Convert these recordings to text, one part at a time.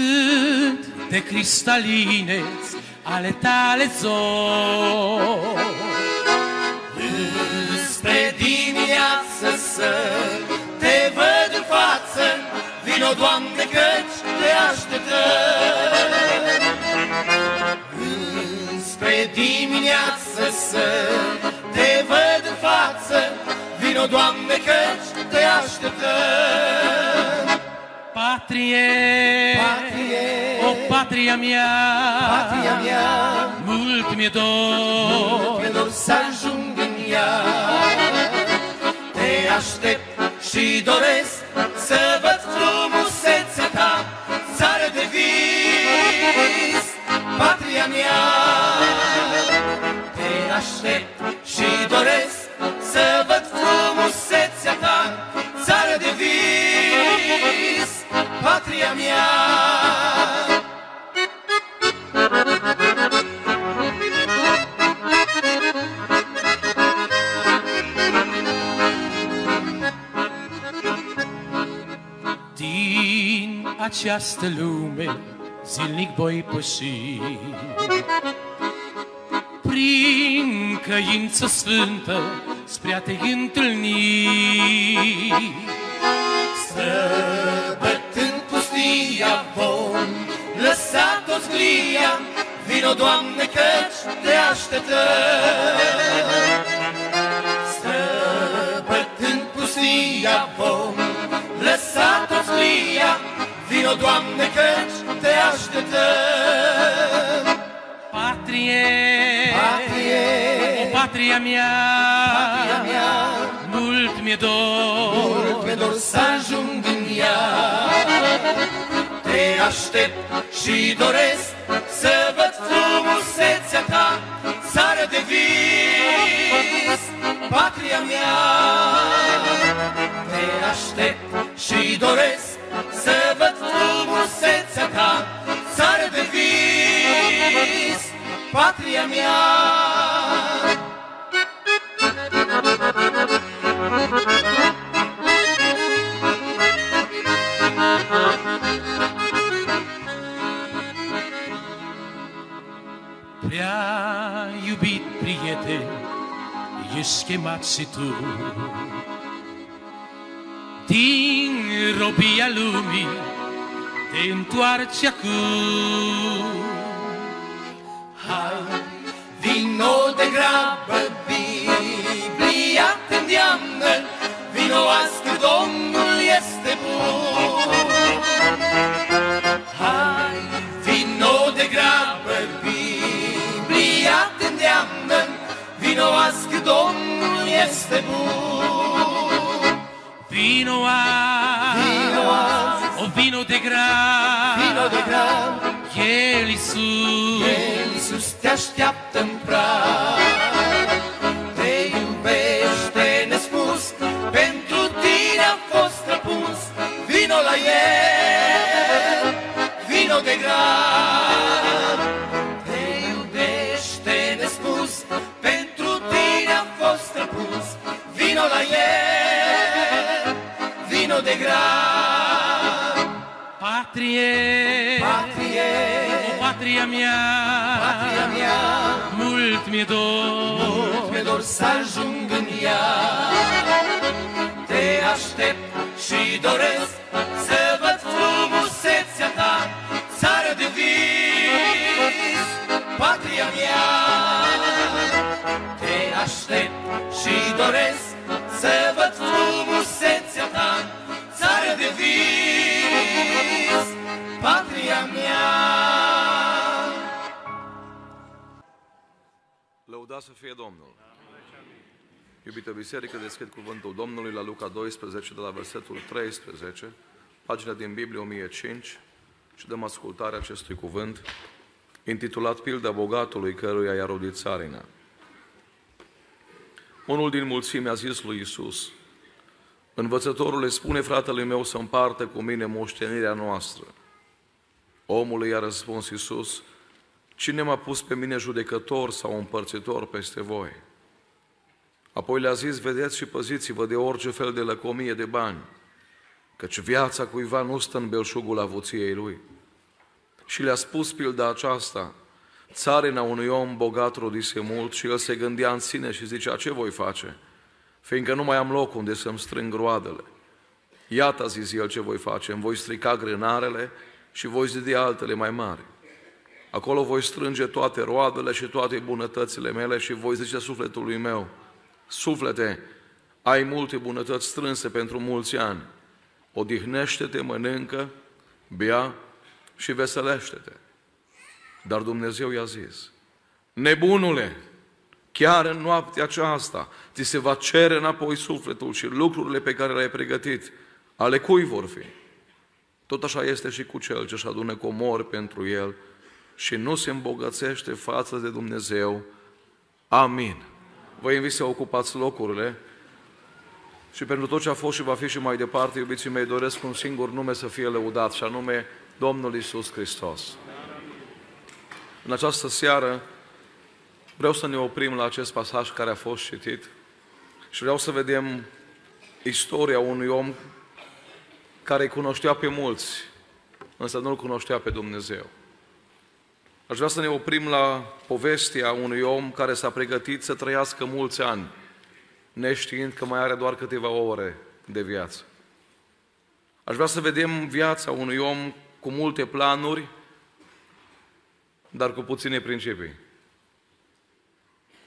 Cât de cristaline ale tale zori. Spre dimineață să te văd în față Vino, Doamne, căci te așteptăm. Spre dimineață să te văd în față Vino, Doamne, căci te așteptăm Patrie, Patrie, o patria mea, patria mea. Mult mi-e dor. Mi-e dor să ajung în ea. Te aștept și doresc Să văd frumusețea ta Țară de vis. Patria mea. Te aștept și doresc Patria mea. Din această lume zilnic voi păși. Prin căință sfântă spre a te întâlni. Bătând pustia vom lăsa toți glia Vino, Doamne, căci te așteptăm. Străbătând pustia vom lăsa toți glia Vino, Doamne, căci te așteptăm. Patrie, Patrie, o patria mea, patria mea. Mult mi-e dor. Mult mi dor să ajung în ea Te aștept și doresc Să văd frumusețea ta Țară de vis Patria mea. Te aștept și doresc Să văd frumusețea ta Țară de vis Patria mea Prea iubit prieten, ești chemat și tu. Din robia lumii te întoarci acum. Hai, vino de grabă, Biblia te îndeamnă, vino azi Domnul este bun. Vino azi, Vino azi, o vino de gran vino de grabă, El Iisus El Iisus te așteaptă în prag. Te iubește nespus, pentru tine a fost răpuns. Vino la El, vino de grab. bine Vino de grab Patrie Patrie O patria mea Patria mea. Mult mi-e dor. Mult mi-e dor să ajung în ea. Te aștept și doresc Să văd frumusețea ta Țară de vis Patria mea. Te aștept vis, patria mea. Lăudați să fie Domnul! Iubită biserică, deschid cuvântul Domnului la Luca 12, de la versetul 13, pagina din Biblie 1005 și dăm ascultare acestui cuvânt, intitulat Pilda bogatului căruia i-a rodit țarina. Unul din mulțime a zis lui Isus, Învățătorul le spune fratele meu să împartă cu mine moștenirea noastră. Omul i-a răspuns Isus, Cine m-a pus pe mine judecător sau împărțitor peste voi? Apoi le-a zis, vedeți și păziți-vă de orice fel de lăcomie de bani, căci viața cuiva nu stă în belșugul avuției lui. Și le-a spus pilda aceasta, țarina unui om bogat rodise mult și el se gândea în sine și zicea, ce voi face? Fiindcă nu mai am loc unde să-mi strâng roadele. Iată, a zis el, ce voi face, îmi voi strica grânarele și voi zidi altele mai mari. Acolo voi strânge toate roadele și toate bunătățile mele și voi zice sufletului meu, suflete, ai multe bunătăți strânse pentru mulți ani. Odihnește-te, mănâncă, bea și veselește-te. Dar Dumnezeu i-a zis, nebunule, chiar în noaptea aceasta ți se va cere înapoi sufletul și lucrurile pe care le-ai pregătit, ale cui vor fi? Tot așa este și cu cel ce își adună comori pentru el și nu se îmbogățește față de Dumnezeu. Amin. Vă invit să ocupați locurile și pentru tot ce a fost și va fi și mai departe, iubiții mei, doresc un singur nume să fie lăudat, și anume Domnul Isus Hristos. În această seară vreau să ne oprim la acest pasaj care a fost citit și vreau să vedem istoria unui om care îi cunoștea pe mulți, însă nu-L cunoștea pe Dumnezeu. Aș vrea să ne oprim la povestea unui om care s-a pregătit să trăiască mulți ani, neștiind că mai are doar câteva ore de viață. Aș vrea să vedem viața unui om cu multe planuri, dar cu puține principii.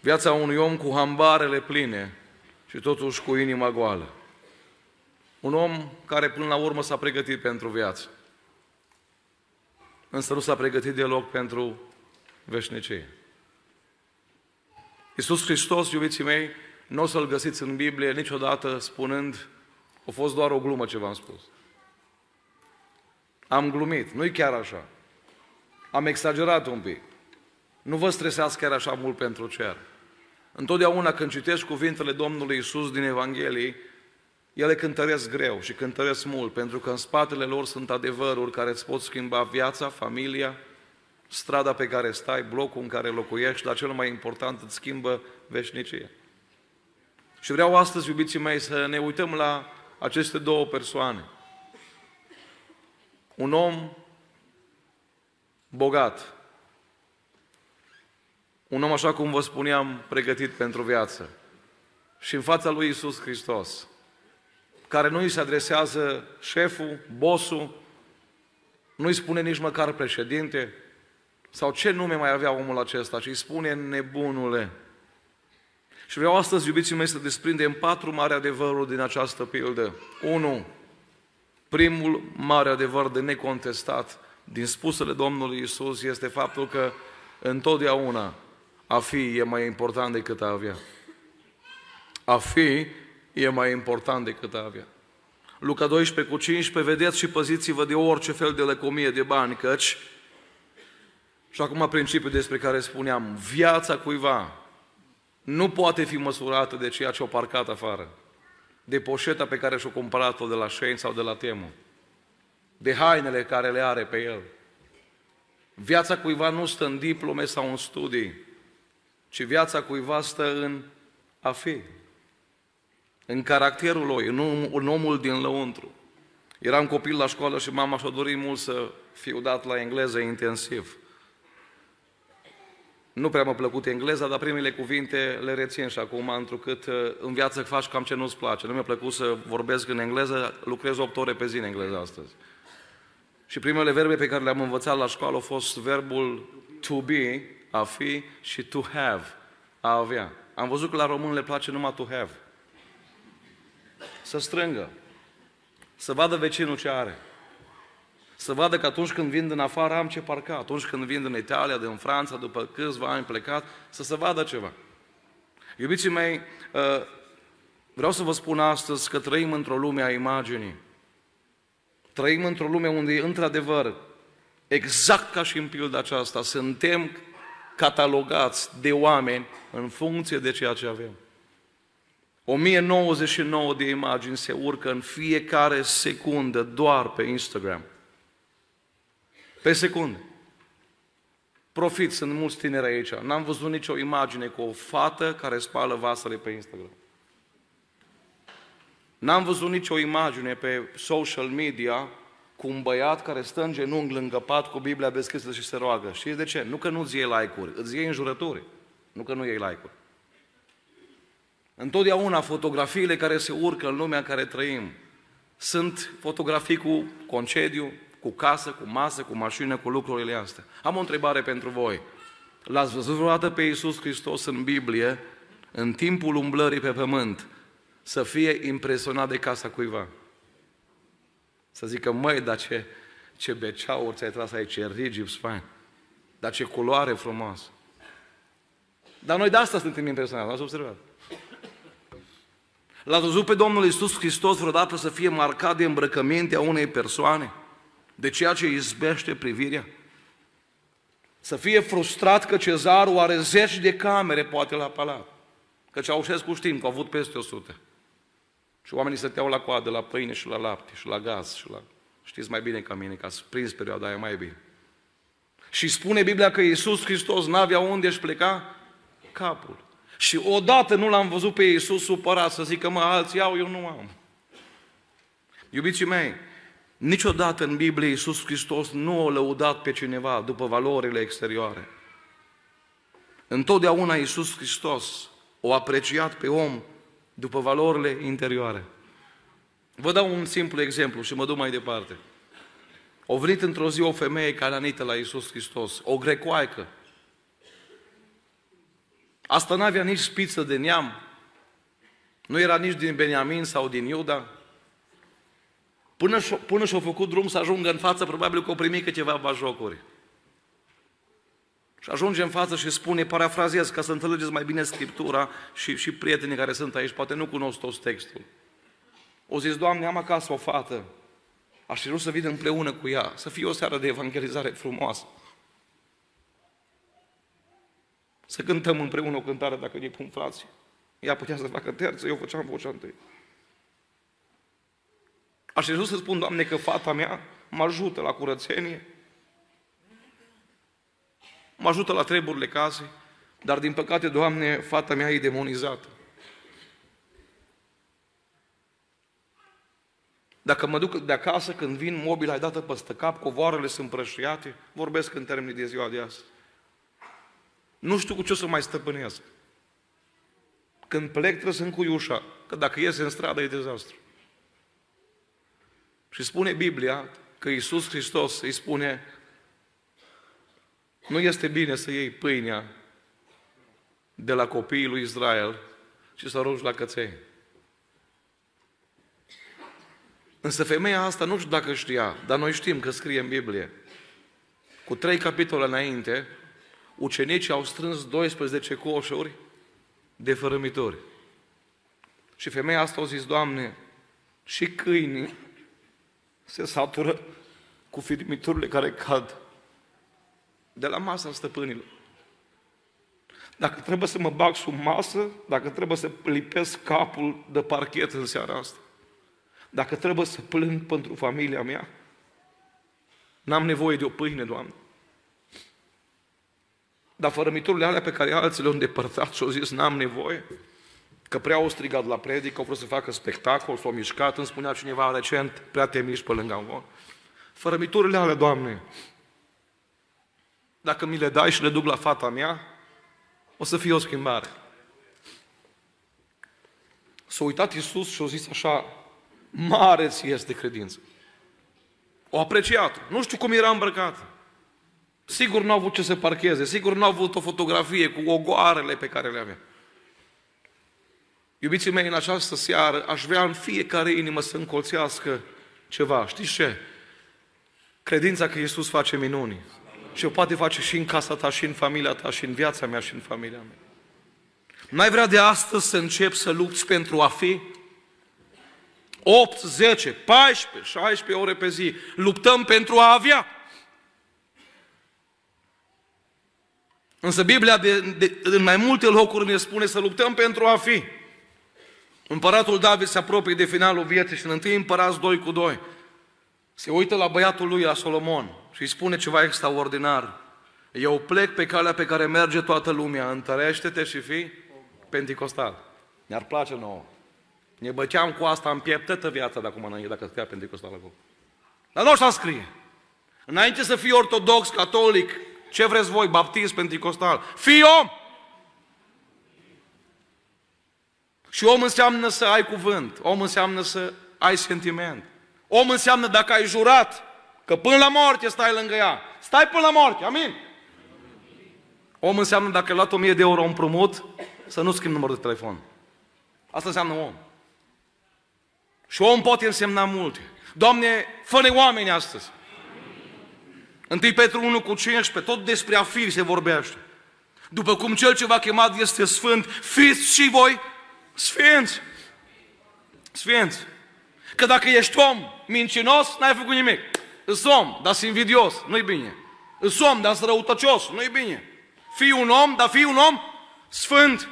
Viața unui om cu hambarele pline și totuși cu inima goală. Un om care până la urmă s-a pregătit pentru viață însă nu s-a pregătit deloc pentru veșnicie. Iisus Hristos, iubiții mei, nu o să-L găsiți în Biblie niciodată spunând a fost doar o glumă ce v-am spus. Am glumit, nu-i chiar așa. Am exagerat un pic. Nu vă stresați chiar așa mult pentru cer. Întotdeauna când citești cuvintele Domnului Isus din Evanghelie, ele cântăresc greu și cântăresc mult, pentru că în spatele lor sunt adevăruri care îți pot schimba viața, familia, strada pe care stai, blocul în care locuiești, dar cel mai important îți schimbă veșnicie. Și vreau astăzi, iubiții mei, să ne uităm la aceste două persoane. Un om bogat, un om, așa cum vă spuneam, pregătit pentru viață. Și în fața lui Isus Hristos, care nu îi se adresează șeful, bosul, nu îi spune nici măcar președinte, sau ce nume mai avea omul acesta, ci îi spune nebunule. Și vreau astăzi, iubiții mei, să desprindem patru mari adevăruri din această pildă. Unu, primul mare adevăr de necontestat din spusele Domnului Isus este faptul că întotdeauna a fi e mai important decât a avea. A fi e mai important decât a avea. Luca 12 cu 15, vedeți și păziți-vă de orice fel de lăcomie de bani, căci, și acum principiul despre care spuneam, viața cuiva nu poate fi măsurată de ceea ce o parcat afară, de poșeta pe care și-o cumpărat-o de la Shane sau de la Temu, de hainele care le are pe el. Viața cuiva nu stă în diplome sau în studii, ci viața cuiva stă în a fi în caracterul lui, în, om, în omul din lăuntru. Eram copil la școală și mama și-a dorit mult să fiu dat la engleză intensiv. Nu prea m-a plăcut engleza, dar primele cuvinte le rețin și acum, întrucât uh, în viață faci cam ce nu-ți place. Nu mi-a plăcut să vorbesc în engleză, lucrez 8 ore pe zi în engleză astăzi. Și primele verbe pe care le-am învățat la școală au fost verbul to be, a fi, și to have, a avea. Am văzut că la român le place numai to have. Să strângă. Să vadă vecinul ce are. Să vadă că atunci când vin din afară am ce parca. Atunci când vin din Italia, din Franța, după câțiva ani plecat, să se vadă ceva. Iubiții mei, uh, vreau să vă spun astăzi că trăim într-o lume a imaginii. Trăim într-o lume unde, într-adevăr, exact ca și în pilda aceasta, suntem catalogați de oameni în funcție de ceea ce avem. 1099 de imagini se urcă în fiecare secundă doar pe Instagram. Pe secundă. Profit, sunt mulți tineri aici. N-am văzut nicio imagine cu o fată care spală vasele pe Instagram. N-am văzut nicio imagine pe social media cu un băiat care stă în genunchi lângă pat cu Biblia deschisă și se roagă. Și de ce? Nu că nu-ți iei like-uri, îți iei înjurături. Nu că nu iei like-uri. Întotdeauna fotografiile care se urcă în lumea în care trăim sunt fotografii cu concediu, cu casă, cu masă, cu mașină, cu lucrurile astea. Am o întrebare pentru voi. L-ați văzut vreodată pe Iisus Hristos în Biblie, în timpul umblării pe pământ, să fie impresionat de casa cuiva? Să zică, măi, dar ce, ce beceauri ți-ai tras aici, ce rigips fain, dar ce culoare frumoasă. Dar noi de asta suntem impresionați, ați observat? L-ați văzut pe Domnul Iisus Hristos vreodată să fie marcat de îmbrăcăminte a unei persoane? De ceea ce izbește privirea? Să fie frustrat că cezarul are zeci de camere, poate la palat. Că Ceaușescu știm că au avut peste 100. Și oamenii stăteau la coadă, la pâine și la lapte și la gaz și la... Știți mai bine ca mine, că ați prins perioada aia mai bine. Și spune Biblia că Iisus Hristos n-avea unde își pleca capul. Și odată nu l-am văzut pe Iisus supărat să zică, mă, alții au, eu nu am. Iubiții mei, niciodată în Biblie Iisus Hristos nu a lăudat pe cineva după valorile exterioare. Întotdeauna Iisus Hristos o apreciat pe om după valorile interioare. Vă dau un simplu exemplu și mă duc mai departe. O venit într-o zi o femeie cananită la Iisus Hristos, o grecoaică, Asta nu avea nici spiță de neam, nu era nici din Beniamin sau din Iuda. Până, și, până și-a făcut drum să ajungă în față, probabil că o primi câteva bajocuri. Și ajunge în față și spune, parafrazez, ca să înțelegeți mai bine Scriptura și, și prietenii care sunt aici, poate nu cunosc toți textul. O zis, Doamne, am acasă o fată, aș fi să vin împreună cu ea, să fie o seară de evangelizare frumoasă. Să cântăm împreună o cântare dacă e pun frații. Ea putea să facă terță, eu făceam vocea întâi. Aș vrea să spun, Doamne, că fata mea mă ajută la curățenie, mă ajută la treburile casei, dar din păcate, Doamne, fata mea e demonizată. Dacă mă duc de acasă, când vin, mobila ai dată peste cap, covoarele sunt prășiate, vorbesc în termeni de ziua de astăzi. Nu știu cu ce o să mai stăpânesc. Când plec trebuie să încui ușa, că dacă iese în stradă e dezastru. Și spune Biblia că Iisus Hristos îi spune nu este bine să iei pâinea de la copiii lui Israel și să rogi la căței. Însă femeia asta nu știu dacă știa, dar noi știm că scrie în Biblie. Cu trei capitole înainte, ucenicii au strâns 12 coșuri de fărămitori. Și femeia asta a zis, Doamne, și câinii se satură cu firmiturile care cad de la masa stăpânilor. Dacă trebuie să mă bag sub masă, dacă trebuie să lipesc capul de parchet în seara asta, dacă trebuie să plâng pentru familia mea, n-am nevoie de o pâine, Doamne. Dar fărămiturile alea pe care alții le-au îndepărtat și au zis, n-am nevoie, că prea au strigat la predică, au vrut să facă spectacol, s-au mișcat, îmi spunea cineva recent, prea te miști pe lângă un Fărămiturile ale, Doamne, dacă mi le dai și le duc la fata mea, o să fie o schimbare. S-a uitat Iisus și a zis așa, mare ți este credință. O apreciat. Nu știu cum era îmbrăcat. Sigur nu au avut ce să parcheze, sigur nu au avut o fotografie cu ogoarele pe care le avea. Iubiții mei, în această seară aș vrea în fiecare inimă să încolțească ceva. Știți ce? Credința că Iisus face minuni. Și o poate face și în casa ta, și în familia ta, și în viața mea, și în familia mea. N-ai vrea de astăzi să începi să lupți pentru a fi? 8, 10, 14, 16 ore pe zi. Luptăm pentru a avea. Însă Biblia de, de, în mai multe locuri ne spune să luptăm pentru a fi. Împăratul David se apropie de finalul vieții și în întâi împărați 2 cu 2. Se uită la băiatul lui, la Solomon, și îi spune ceva extraordinar. Eu plec pe calea pe care merge toată lumea, întărește-te și fii penticostal. Ne-ar place nouă. Ne băceam cu asta în piept toată viața de acum înainte, dacă scria penticostal acolo. Dar nu așa scrie. Înainte să fii ortodox, catolic, ce vreți voi, baptist, penticostal, fii om! Și om înseamnă să ai cuvânt, om înseamnă să ai sentiment. Om înseamnă dacă ai jurat că până la moarte stai lângă ea. Stai până la moarte, amin? Om înseamnă dacă ai luat 1000 de euro împrumut, să nu schimbi numărul de telefon. Asta înseamnă om. Și om poate însemna multe. Doamne, fă-ne oameni astăzi. Întâi Petru 1 cu 15, tot despre a fi se vorbește. După cum cel ce v-a chemat este sfânt, fiți și voi sfinți. Sfinți. Că dacă ești om mincinos, n-ai făcut nimic. Îs om, dar sunt invidios, nu-i bine. Îs om, dar sunt răutăcios, nu-i bine. Fii un om, dar fii un om sfânt.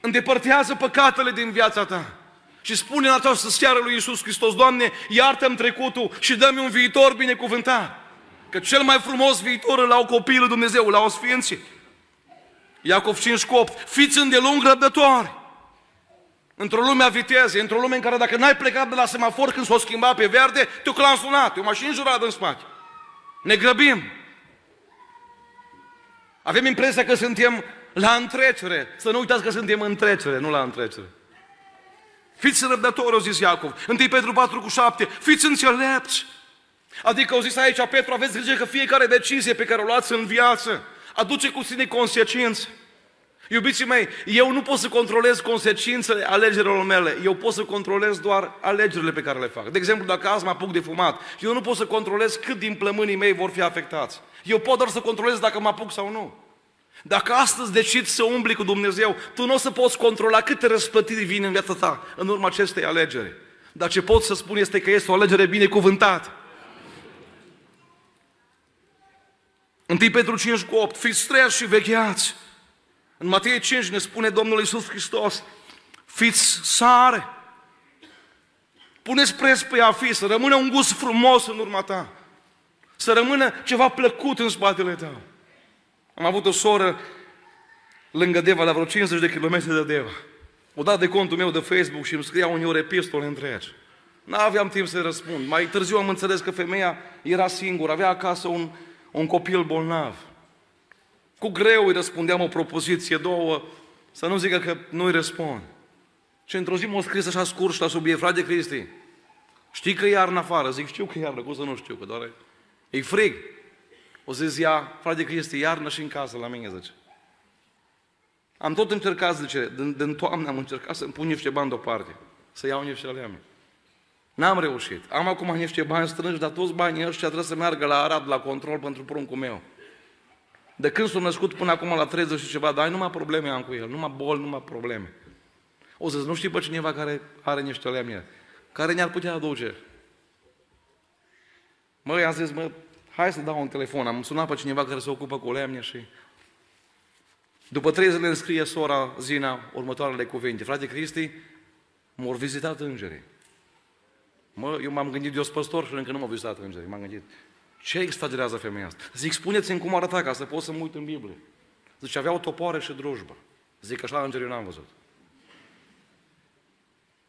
Îndepărtează păcatele din viața ta. Și spune în această seară lui Iisus Hristos, Doamne, iartă-mi trecutul și dă-mi un viitor binecuvântat. Că cel mai frumos viitor îl au copiii lui Dumnezeu, îl au sfinții. Iacov 5 cu 8. Fiți îndelung răbdători. Într-o lume a vitezei, într-o lume în care dacă n-ai plecat de la semafor când s-o schimba pe verde, te-o clansunat, e o mașină jurată în spate. Ne grăbim. Avem impresia că suntem la întrecere. Să nu uitați că suntem în trecere, nu la întrecere. Fiți răbdători, au zis Iacov. 1 Petru 4 cu 7. Fiți înțelepți. Adică au zis aici Petru, aveți grijă că fiecare decizie pe care o luați în viață aduce cu sine consecințe. Iubiții mei, eu nu pot să controlez consecințele alegerilor mele, eu pot să controlez doar alegerile pe care le fac. De exemplu, dacă azi mă apuc de fumat, eu nu pot să controlez cât din plămânii mei vor fi afectați. Eu pot doar să controlez dacă mă apuc sau nu. Dacă astăzi decizi să umbli cu Dumnezeu, tu nu o să poți controla câte răspătiri vin în viața ta în urma acestei alegeri. Dar ce pot să spun este că este o alegere binecuvântată. 1 Petru 5 cu 8, fiți treați și vecheați. În Matei 5 ne spune Domnul Iisus Hristos, fiți sare. Puneți preț pe a fi, să rămână un gust frumos în urma ta. Să rămână ceva plăcut în spatele tău. Am avut o soră lângă Deva, la vreo 50 de kilometri de Deva. O dat de contul meu de Facebook și îmi scria uneori epistole întregi. N-aveam timp să răspund. Mai târziu am înțeles că femeia era singură, avea acasă un, un copil bolnav. Cu greu îi răspundeam o propoziție, două, să nu zică că nu-i răspund. Și într-o zi m-a scris așa scurs la subiect, frate Cristi, știi că e iarnă afară? Zic, știu că e iarnă, cum să nu știu, că doar e frig. O zis ea, frate Cristi, iarnă și în casă la mine, zice. Am tot încercat, zice, din, din toamnă am încercat să-mi pun niște bani deoparte, să iau niște alea N-am reușit. Am acum niște bani strânși, dar toți banii ăștia trebuie să meargă la Arad, la control pentru pruncul meu. De când s-a născut până acum la 30 și ceva de ani, numai probleme am cu el, numai boli, numai probleme. O să nu știi pe cineva care are niște lemne, care ne-ar putea aduce. Mă, i-am zis, mă, hai să dau un telefon. Am sunat pe cineva care se ocupă cu lemne și... După trei zile îmi scrie sora Zina următoarele cuvinte. Frate Cristi, m-au vizitat îngerii. Mă, eu m-am gândit, eu sunt păstor și încă nu m-au vizitat îngerii. M-am gândit, ce exagerează femeia asta? Zic, spuneți-mi cum arăta ca să pot să mă uit în Biblie. Zice, avea o topoare și drujbă. Zic, așa îngerii n-am văzut.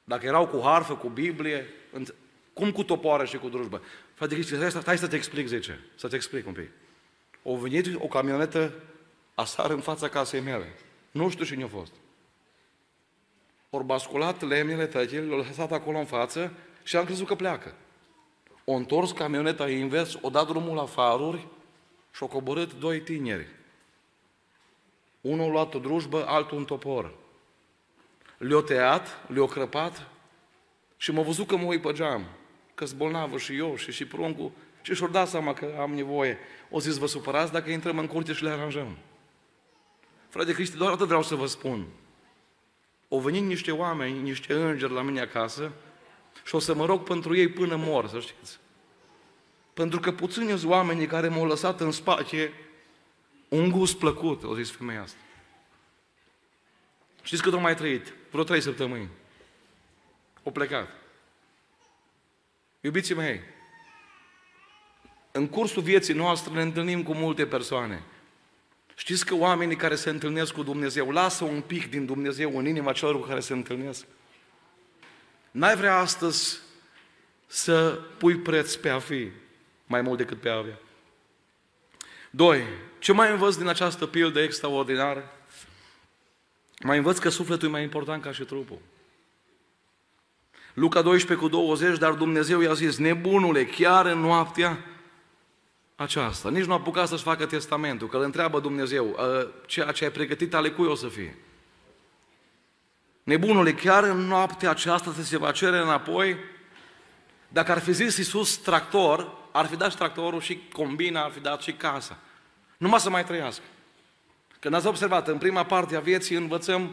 Dacă erau cu harfă, cu Biblie, cum cu topoare și cu drujbă? Frate Cristi, stai, stai să te explic, zice. Să-ți explic un pic. O venit o camionetă asar în fața casei mele. Nu știu cine a fost. Ori basculat lemnele tăchele, le-au lăsat acolo în față și am crezut că pleacă. O întors camioneta invers, o dat drumul la faruri și-au coborât doi tineri. Unul a luat o drujbă, altul un topor. Le-o tăiat, le-o crăpat și m-a văzut că mă uit pe geam, că sunt bolnavă și eu și și pruncul și și-au dat seama că am nevoie. O zis, vă supărați dacă intrăm în curte și le aranjăm. Frate Cristi, doar atât vreau să vă spun. Au venit niște oameni, niște îngeri la mine acasă și o să mă rog pentru ei până mor, să știți. Pentru că puțini sunt oamenii care m-au lăsat în spate un gust plăcut, o zis femeia asta. Știți cât au mai trăit? Vreo trei săptămâni. O plecat. Iubiții mei, în cursul vieții noastre ne întâlnim cu multe persoane. Știți că oamenii care se întâlnesc cu Dumnezeu lasă un pic din Dumnezeu în inima celor cu care se întâlnesc? N-ai vrea astăzi să pui preț pe a fi mai mult decât pe a avea. Doi, ce mai învăț din această pildă extraordinară? Mai învăț că sufletul e mai important ca și trupul. Luca 12 cu 20, dar Dumnezeu i-a zis, nebunule, chiar în noaptea aceasta. Nici nu a apucat să-și facă testamentul, că îl întreabă Dumnezeu, ă, ceea ce ai pregătit ale cui o să fie. Nebunule, chiar în noaptea aceasta se va cere înapoi? Dacă ar fi zis Iisus tractor, ar fi dat și tractorul și combina, ar fi dat și casa. Numai să mai trăiască. Când ați observat, în prima parte a vieții învățăm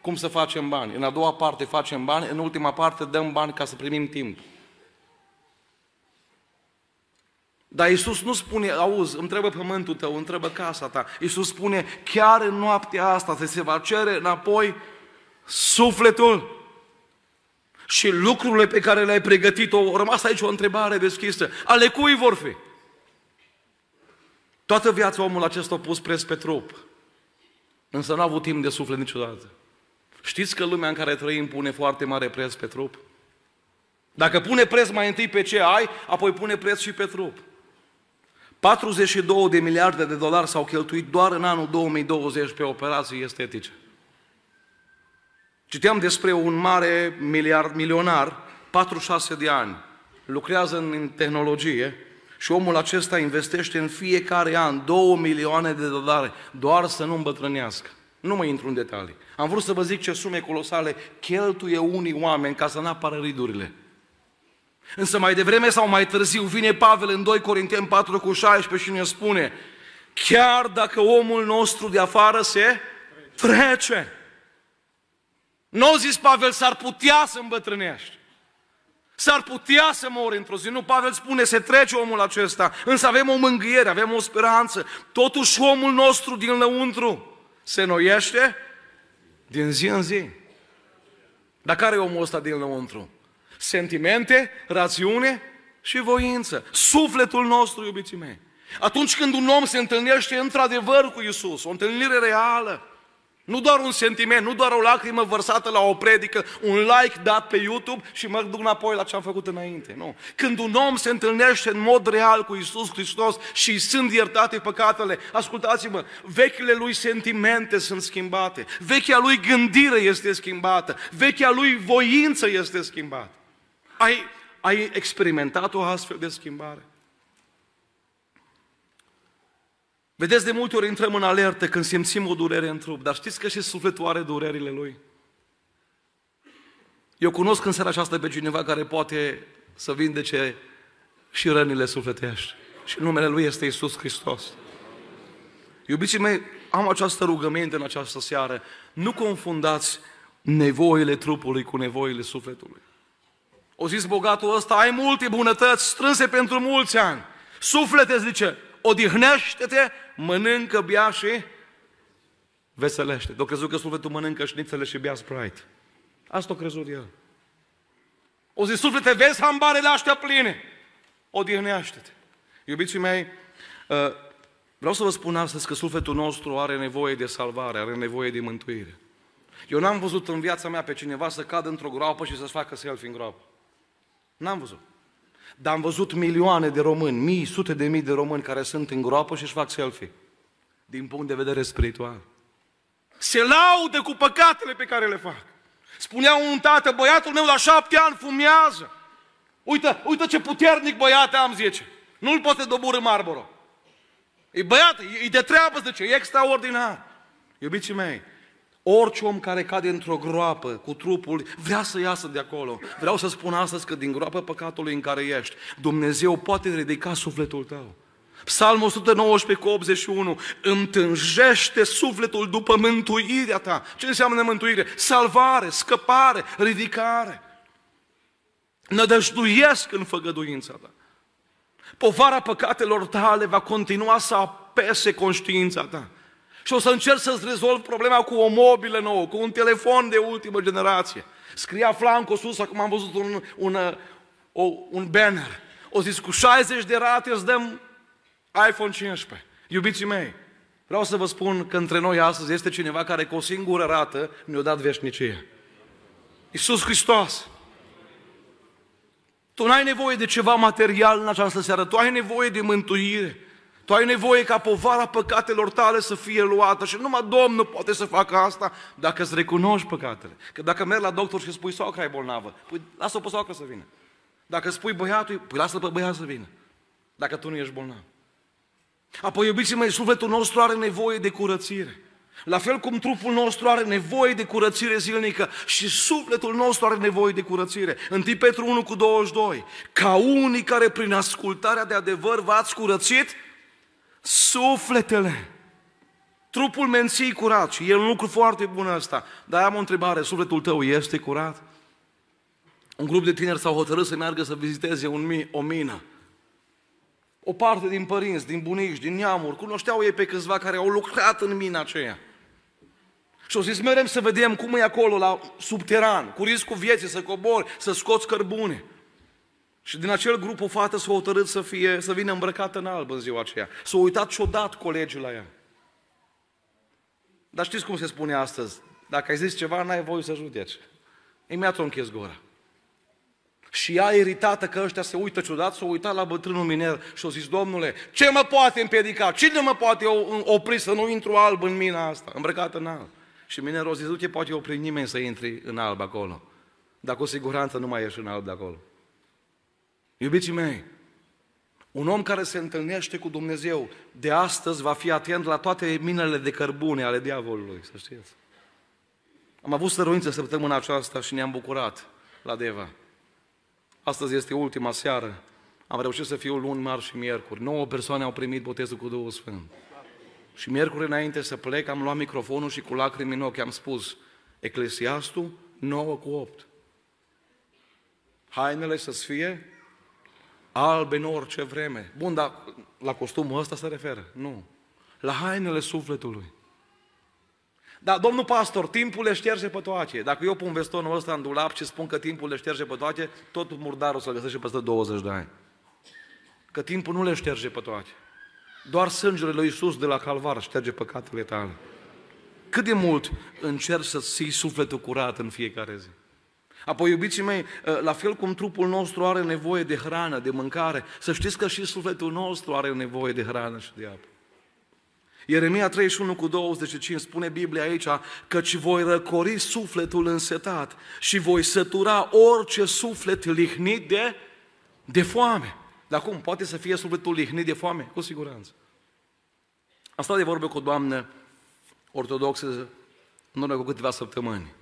cum să facem bani. În a doua parte facem bani, în ultima parte dăm bani ca să primim timp. Dar Iisus nu spune, auzi, îmi trebuie pământul tău, îmi trebuie casa ta. Iisus spune, chiar în noaptea asta se va cere înapoi sufletul și lucrurile pe care le-ai pregătit, o rămas aici o întrebare deschisă. Ale cui vor fi? Toată viața omul acesta a pus preț pe trup, însă n-a avut timp de suflet niciodată. Știți că lumea în care trăim pune foarte mare preț pe trup? Dacă pune preț mai întâi pe ce ai, apoi pune preț și pe trup. 42 de miliarde de dolari s-au cheltuit doar în anul 2020 pe operații estetice. Citeam despre un mare miliard, milionar, 46 de ani, lucrează în tehnologie și omul acesta investește în fiecare an 2 milioane de dolari doar să nu îmbătrânească. Nu mă intru în detalii. Am vrut să vă zic ce sume colosale cheltuie unii oameni ca să n-apară ridurile. Însă mai devreme sau mai târziu vine Pavel în 2 Corinteni 4 cu 16 și ne spune chiar dacă omul nostru de afară se trece. Nu au zis Pavel, s-ar putea să îmbătrânești. S-ar putea să mori într-o zi. Nu, Pavel spune, se trece omul acesta, însă avem o mângâiere, avem o speranță. Totuși omul nostru din lăuntru se noiește din zi în zi. Dar care e omul ăsta din lăuntru? Sentimente, rațiune și voință. Sufletul nostru, iubiții mei. Atunci când un om se întâlnește într-adevăr cu Isus, o întâlnire reală, nu doar un sentiment, nu doar o lacrimă vărsată la o predică, un like dat pe YouTube și mă duc înapoi la ce am făcut înainte. Nu. Când un om se întâlnește în mod real cu Isus Hristos și sunt iertate păcatele, ascultați-mă, vechile lui sentimente sunt schimbate, vechea lui gândire este schimbată, vechea lui voință este schimbată. Ai, ai experimentat o astfel de schimbare? Vedeți, de multe ori intrăm în alertă când simțim o durere în trup, dar știți că și sufletul are durerile lui. Eu cunosc în seara aceasta pe cineva care poate să vindece și rănile sufletești. Și numele Lui este Isus Hristos. Iubiții mei, am această rugăminte în această seară. Nu confundați nevoile trupului cu nevoile sufletului. O zis bogatul ăsta, ai multe bunătăți strânse pentru mulți ani. Suflete, zice, odihnește-te, mănâncă, bea și veselește. De-o crezut că sufletul mănâncă șnițele și bea Sprite. Asta o crezut el. O zi, suflete, vezi hambarele astea pline. Odihnește-te. Iubiții mei, uh, vreau să vă spun astăzi că sufletul nostru are nevoie de salvare, are nevoie de mântuire. Eu n-am văzut în viața mea pe cineva să cadă într-o groapă și să-și facă selfie în groapă. N-am văzut. Dar am văzut milioane de români, mii, sute de mii de români care sunt în groapă și își fac selfie. Din punct de vedere spiritual. Se laudă cu păcatele pe care le fac. Spunea un tată, băiatul meu la șapte ani fumează. Uite, uite ce puternic băiat am, zice. Nu-l poate doborâ Marlboro. E băiat, e de treabă, zice, e extraordinar. Iubiții mei, Orice om care cade într-o groapă cu trupul, vrea să iasă de acolo. Vreau să spun astăzi că din groapă păcatului în care ești, Dumnezeu poate ridica sufletul tău. Psalmul 119 cu 81, îmi tânjește sufletul după mântuirea ta. Ce înseamnă mântuire? Salvare, scăpare, ridicare. Nădăjduiesc în făgăduința ta. Povara păcatelor tale va continua să apese conștiința ta. Și o să încerc să-ți rezolv problema cu o mobilă nouă, cu un telefon de ultimă generație. Scria flancul sus, acum am văzut un, un, o, un banner. O zis, cu 60 de rate îți dăm iPhone 15. Iubiții mei, vreau să vă spun că între noi astăzi este cineva care cu o singură rată ne-a dat veșnicie. Iisus Hristos. Tu n-ai nevoie de ceva material în această seară, tu ai nevoie de mântuire. Tu ai nevoie ca povara păcatelor tale să fie luată și numai Domnul poate să facă asta dacă îți recunoști păcatele. Că dacă mergi la doctor și spui soacra e bolnavă, păi lasă-o pe soacră să vină. Dacă spui băiatul, păi lasă pe băiat să vină. Dacă tu nu ești bolnav. Apoi, iubiții mei, sufletul nostru are nevoie de curățire. La fel cum trupul nostru are nevoie de curățire zilnică și sufletul nostru are nevoie de curățire. 1 Petru 1 cu 22. Ca unii care prin ascultarea de adevăr v-ați curățit sufletele. Trupul menții curat și e un lucru foarte bun ăsta. Dar am o întrebare, sufletul tău este curat? Un grup de tineri s-au hotărât să meargă să viziteze un, o mină. O parte din părinți, din bunici, din neamuri, cunoșteau ei pe câțiva care au lucrat în mina aceea. Și au zis, merem să vedem cum e acolo, la subteran, cu riscul vieții, să cobori, să scoți cărbune. Și din acel grup o fată s-a hotărât să, fie, să vină îmbrăcată în alb în ziua aceea. S-a uitat și-o dat colegii la ea. Dar știți cum se spune astăzi? Dacă ai zis ceva, n-ai voie să judeci. Imediat o închis gura. Și ea, iritată că ăștia se uită ciudat, s-a uitat la bătrânul miner și a zis, Domnule, ce mă poate împiedica? Cine mă poate opri să nu intru alb în mina asta, îmbrăcată în alb? Și minerul a zis, nu te poate opri nimeni să intri în alb acolo. Dar cu siguranță nu mai ieși în alb de acolo. Iubiții mei, un om care se întâlnește cu Dumnezeu de astăzi va fi atent la toate minele de cărbune ale diavolului, să știți. Am avut stăruință săptămâna aceasta și ne-am bucurat la Deva. Astăzi este ultima seară. Am reușit să fiu luni, marți și miercuri. Nouă persoane au primit botezul cu Duhul Sfânt. Și miercuri înainte să plec, am luat microfonul și cu lacrimi în ochi am spus Eclesiastul 9 cu 8. Hainele să-ți fie albe în orice vreme. Bun, dar la costumul ăsta se referă? Nu. La hainele sufletului. Dar, domnul pastor, timpul le șterge pe toate. Dacă eu pun vestonul ăsta în dulap și spun că timpul le șterge pe toate, tot murdarul să-l găsește peste 20 de ani. Că timpul nu le șterge pe toate. Doar sângele lui Iisus de la calvar șterge păcatele tale. Cât de mult încerci să ții sufletul curat în fiecare zi? Apoi, iubiții mei, ă, la fel cum trupul nostru are nevoie de hrană, de mâncare, să știți că și sufletul nostru are nevoie de hrană și de apă. Ieremia 31 cu 25 spune Biblia aici căci voi răcori sufletul însetat și voi sătura orice suflet lihnit de, de foame. Dar cum? Poate să fie sufletul lihnit de foame? Cu siguranță. Am stat de vorbă cu o doamnă ortodoxă în urmă cu câteva săptămâni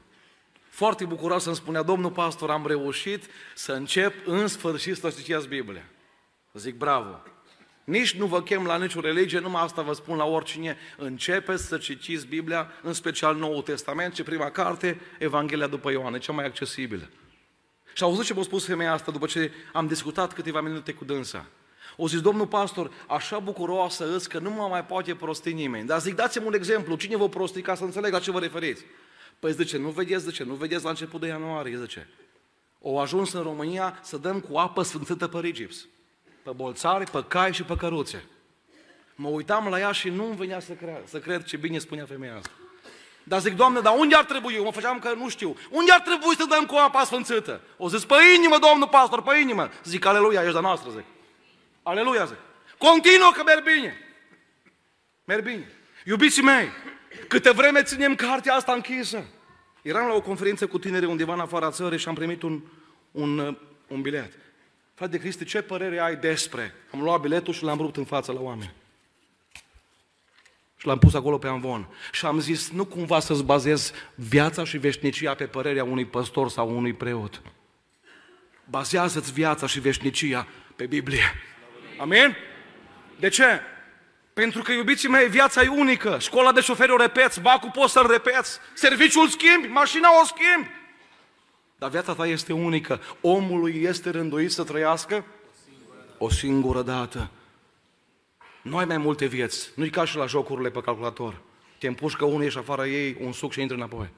foarte bucuros să-mi spunea, domnul pastor, am reușit să încep în sfârșit să citiți Biblia. Zic, bravo! Nici nu vă chem la nicio religie, numai asta vă spun la oricine. Începeți să citiți Biblia, în special Noul Testament, ce prima carte, Evanghelia după Ioan, e cea mai accesibilă. Și au auzit ce m-a spus femeia asta după ce am discutat câteva minute cu dânsa. O zis, domnul pastor, așa bucuroasă îți că nu mă mai poate prosti nimeni. Dar zic, dați-mi un exemplu, cine vă prosti ca să înțeleg la ce vă referiți? Păi zice, nu vedeți, zice, nu vedeți la început de ianuarie, zice. O ajuns în România să dăm cu apă sfântită pe rigips. Pe bolțari, pe cai și pe căruțe. Mă uitam la ea și nu-mi venea să cred, să cred ce bine spunea femeia asta. Dar zic, Doamne, dar unde ar trebui? Eu mă făceam că nu știu. Unde ar trebui să dăm cu apa sfânțită? O zis, pe inimă, Domnul pastor, pe inimă. Zic, aleluia, ești de noastră, zic. Aleluia, zic. Continuă că merg bine. Merg bine. Iubiții mei, câte vreme ținem cartea asta închisă. Eram la o conferință cu tineri undeva în afara țării și am primit un, un, un bilet. Frate Cristi, ce părere ai despre? Am luat biletul și l-am rupt în față la oameni. Și l-am pus acolo pe amvon. Și am zis, nu cumva să-ți bazez viața și veșnicia pe părerea unui păstor sau unui preot. Bazează-ți viața și veșnicia pe Biblie. Amin? De ce? Pentru că, iubiții mei, viața e unică. Școala de șoferi o repeți, bacul poți să-l repeți, serviciul schimbi, mașina o schimbi. Dar viața ta este unică. Omului este rânduit să trăiască o singură dată. Nu ai mai multe vieți. Nu-i ca și la jocurile pe calculator. Te împușcă unul, ieși afară ei, un suc și intri înapoi.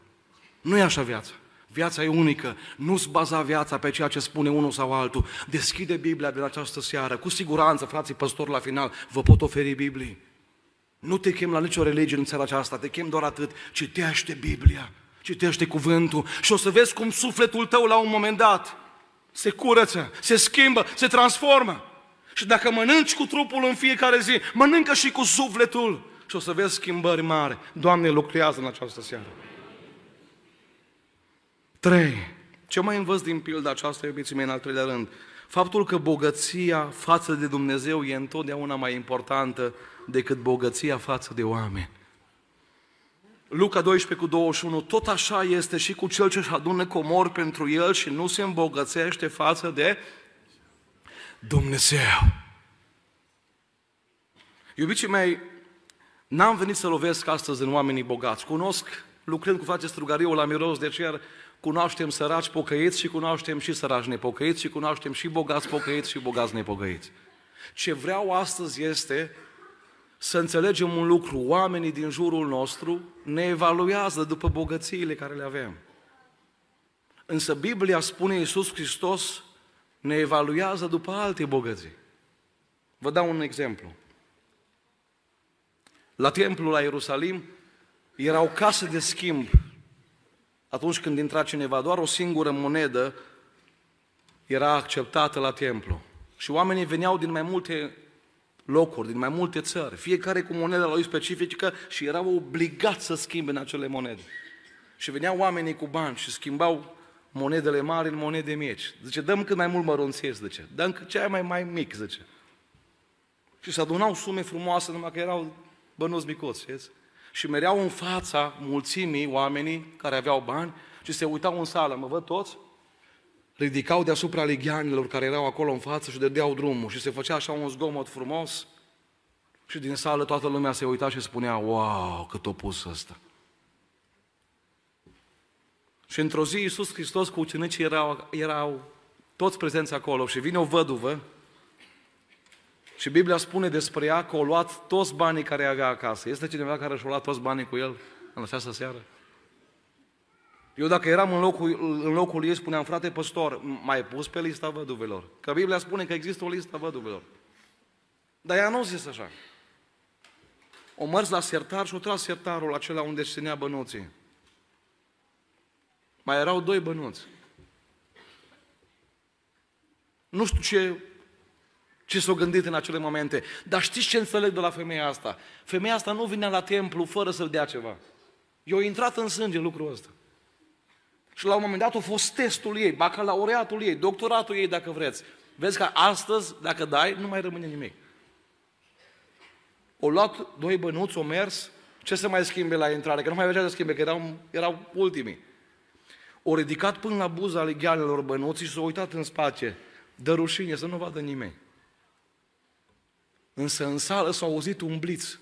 Nu e așa viața. Viața e unică. Nu-ți baza viața pe ceea ce spune unul sau altul. Deschide Biblia de la această seară. Cu siguranță, frații păstori, la final, vă pot oferi Biblie. Nu te chem la nicio religie în seara aceasta, te chem doar atât. Citește Biblia, citește cuvântul și o să vezi cum sufletul tău la un moment dat se curăță, se schimbă, se transformă. Și dacă mănânci cu trupul în fiecare zi, mănâncă și cu sufletul și o să vezi schimbări mari. Doamne, lucrează în această seară. 3. Ce mai învăț din pilda aceasta, iubiții mei, în al treilea rând? Faptul că bogăția față de Dumnezeu e întotdeauna mai importantă decât bogăția față de oameni. Luca 12 cu 21, tot așa este și cu cel ce-și adună comori pentru el și nu se îmbogățește față de Dumnezeu. Iubiții mei, n-am venit să lovesc astăzi în oamenii bogați. Cunosc, lucrând cu frate Strugariu la miros, de aceea cunoaștem săraci pocăiți și cunoaștem și săraci nepocăiți și cunoaștem și bogați pocăiți și bogați nepocăiți. Ce vreau astăzi este să înțelegem un lucru. Oamenii din jurul nostru ne evaluează după bogățiile care le avem. Însă Biblia spune Iisus Hristos ne evaluează după alte bogății. Vă dau un exemplu. La templul la Ierusalim erau case de schimb. Atunci când intra cineva, doar o singură monedă era acceptată la templu. Și oamenii veneau din mai multe locuri, din mai multe țări, fiecare cu moneda lui specifică și erau obligați să schimbe în acele monede. Și veneau oamenii cu bani și schimbau monedele mari în monede mici. Zice, dăm cât mai mult mărunțiesc, zice. Dăm cât cea mai, mai mic, zice. Și se adunau sume frumoase, numai că erau bănuți micuți, știți? Și mereau în fața mulțimii oamenii care aveau bani și se uitau în sală, mă văd toți? Ridicau deasupra ligheanilor care erau acolo în față și dădeau drumul și se făcea așa un zgomot frumos și din sală toată lumea se uita și spunea, wow, cât o pus ăsta. Și într-o zi Iisus Hristos cu ucenicii erau, erau toți prezenți acolo și vine o văduvă și Biblia spune despre ea că a luat toți banii care avea acasă. Este cineva care și-a luat toți banii cu el în această seară? Eu dacă eram în locul, în locul ei, spuneam, frate păstor, mai pus pe lista văduvelor. Că Biblia spune că există o listă văduvelor. Dar ea nu zis așa. O mers la sertar și o tras sertarul acela unde se ținea bănuții. Mai erau doi bănuți. Nu știu ce, ce s-au gândit în acele momente, dar știți ce înțeleg de la femeia asta? Femeia asta nu vinea la templu fără să dea ceva. Eu intrat în sânge lucrul ăsta. Și la un moment dat a fost testul ei, bacalaureatul ei, doctoratul ei, dacă vreți. Vezi că astăzi, dacă dai, nu mai rămâne nimic. O luat doi bănuți, o mers, ce să mai schimbe la intrare? Că nu mai avea să schimbe, că erau, erau ultimii. O ridicat până la buza leghealelor bănuții și s-a uitat în spate. Dă rușine să nu vadă nimeni. Însă în sală s-a auzit un bliț.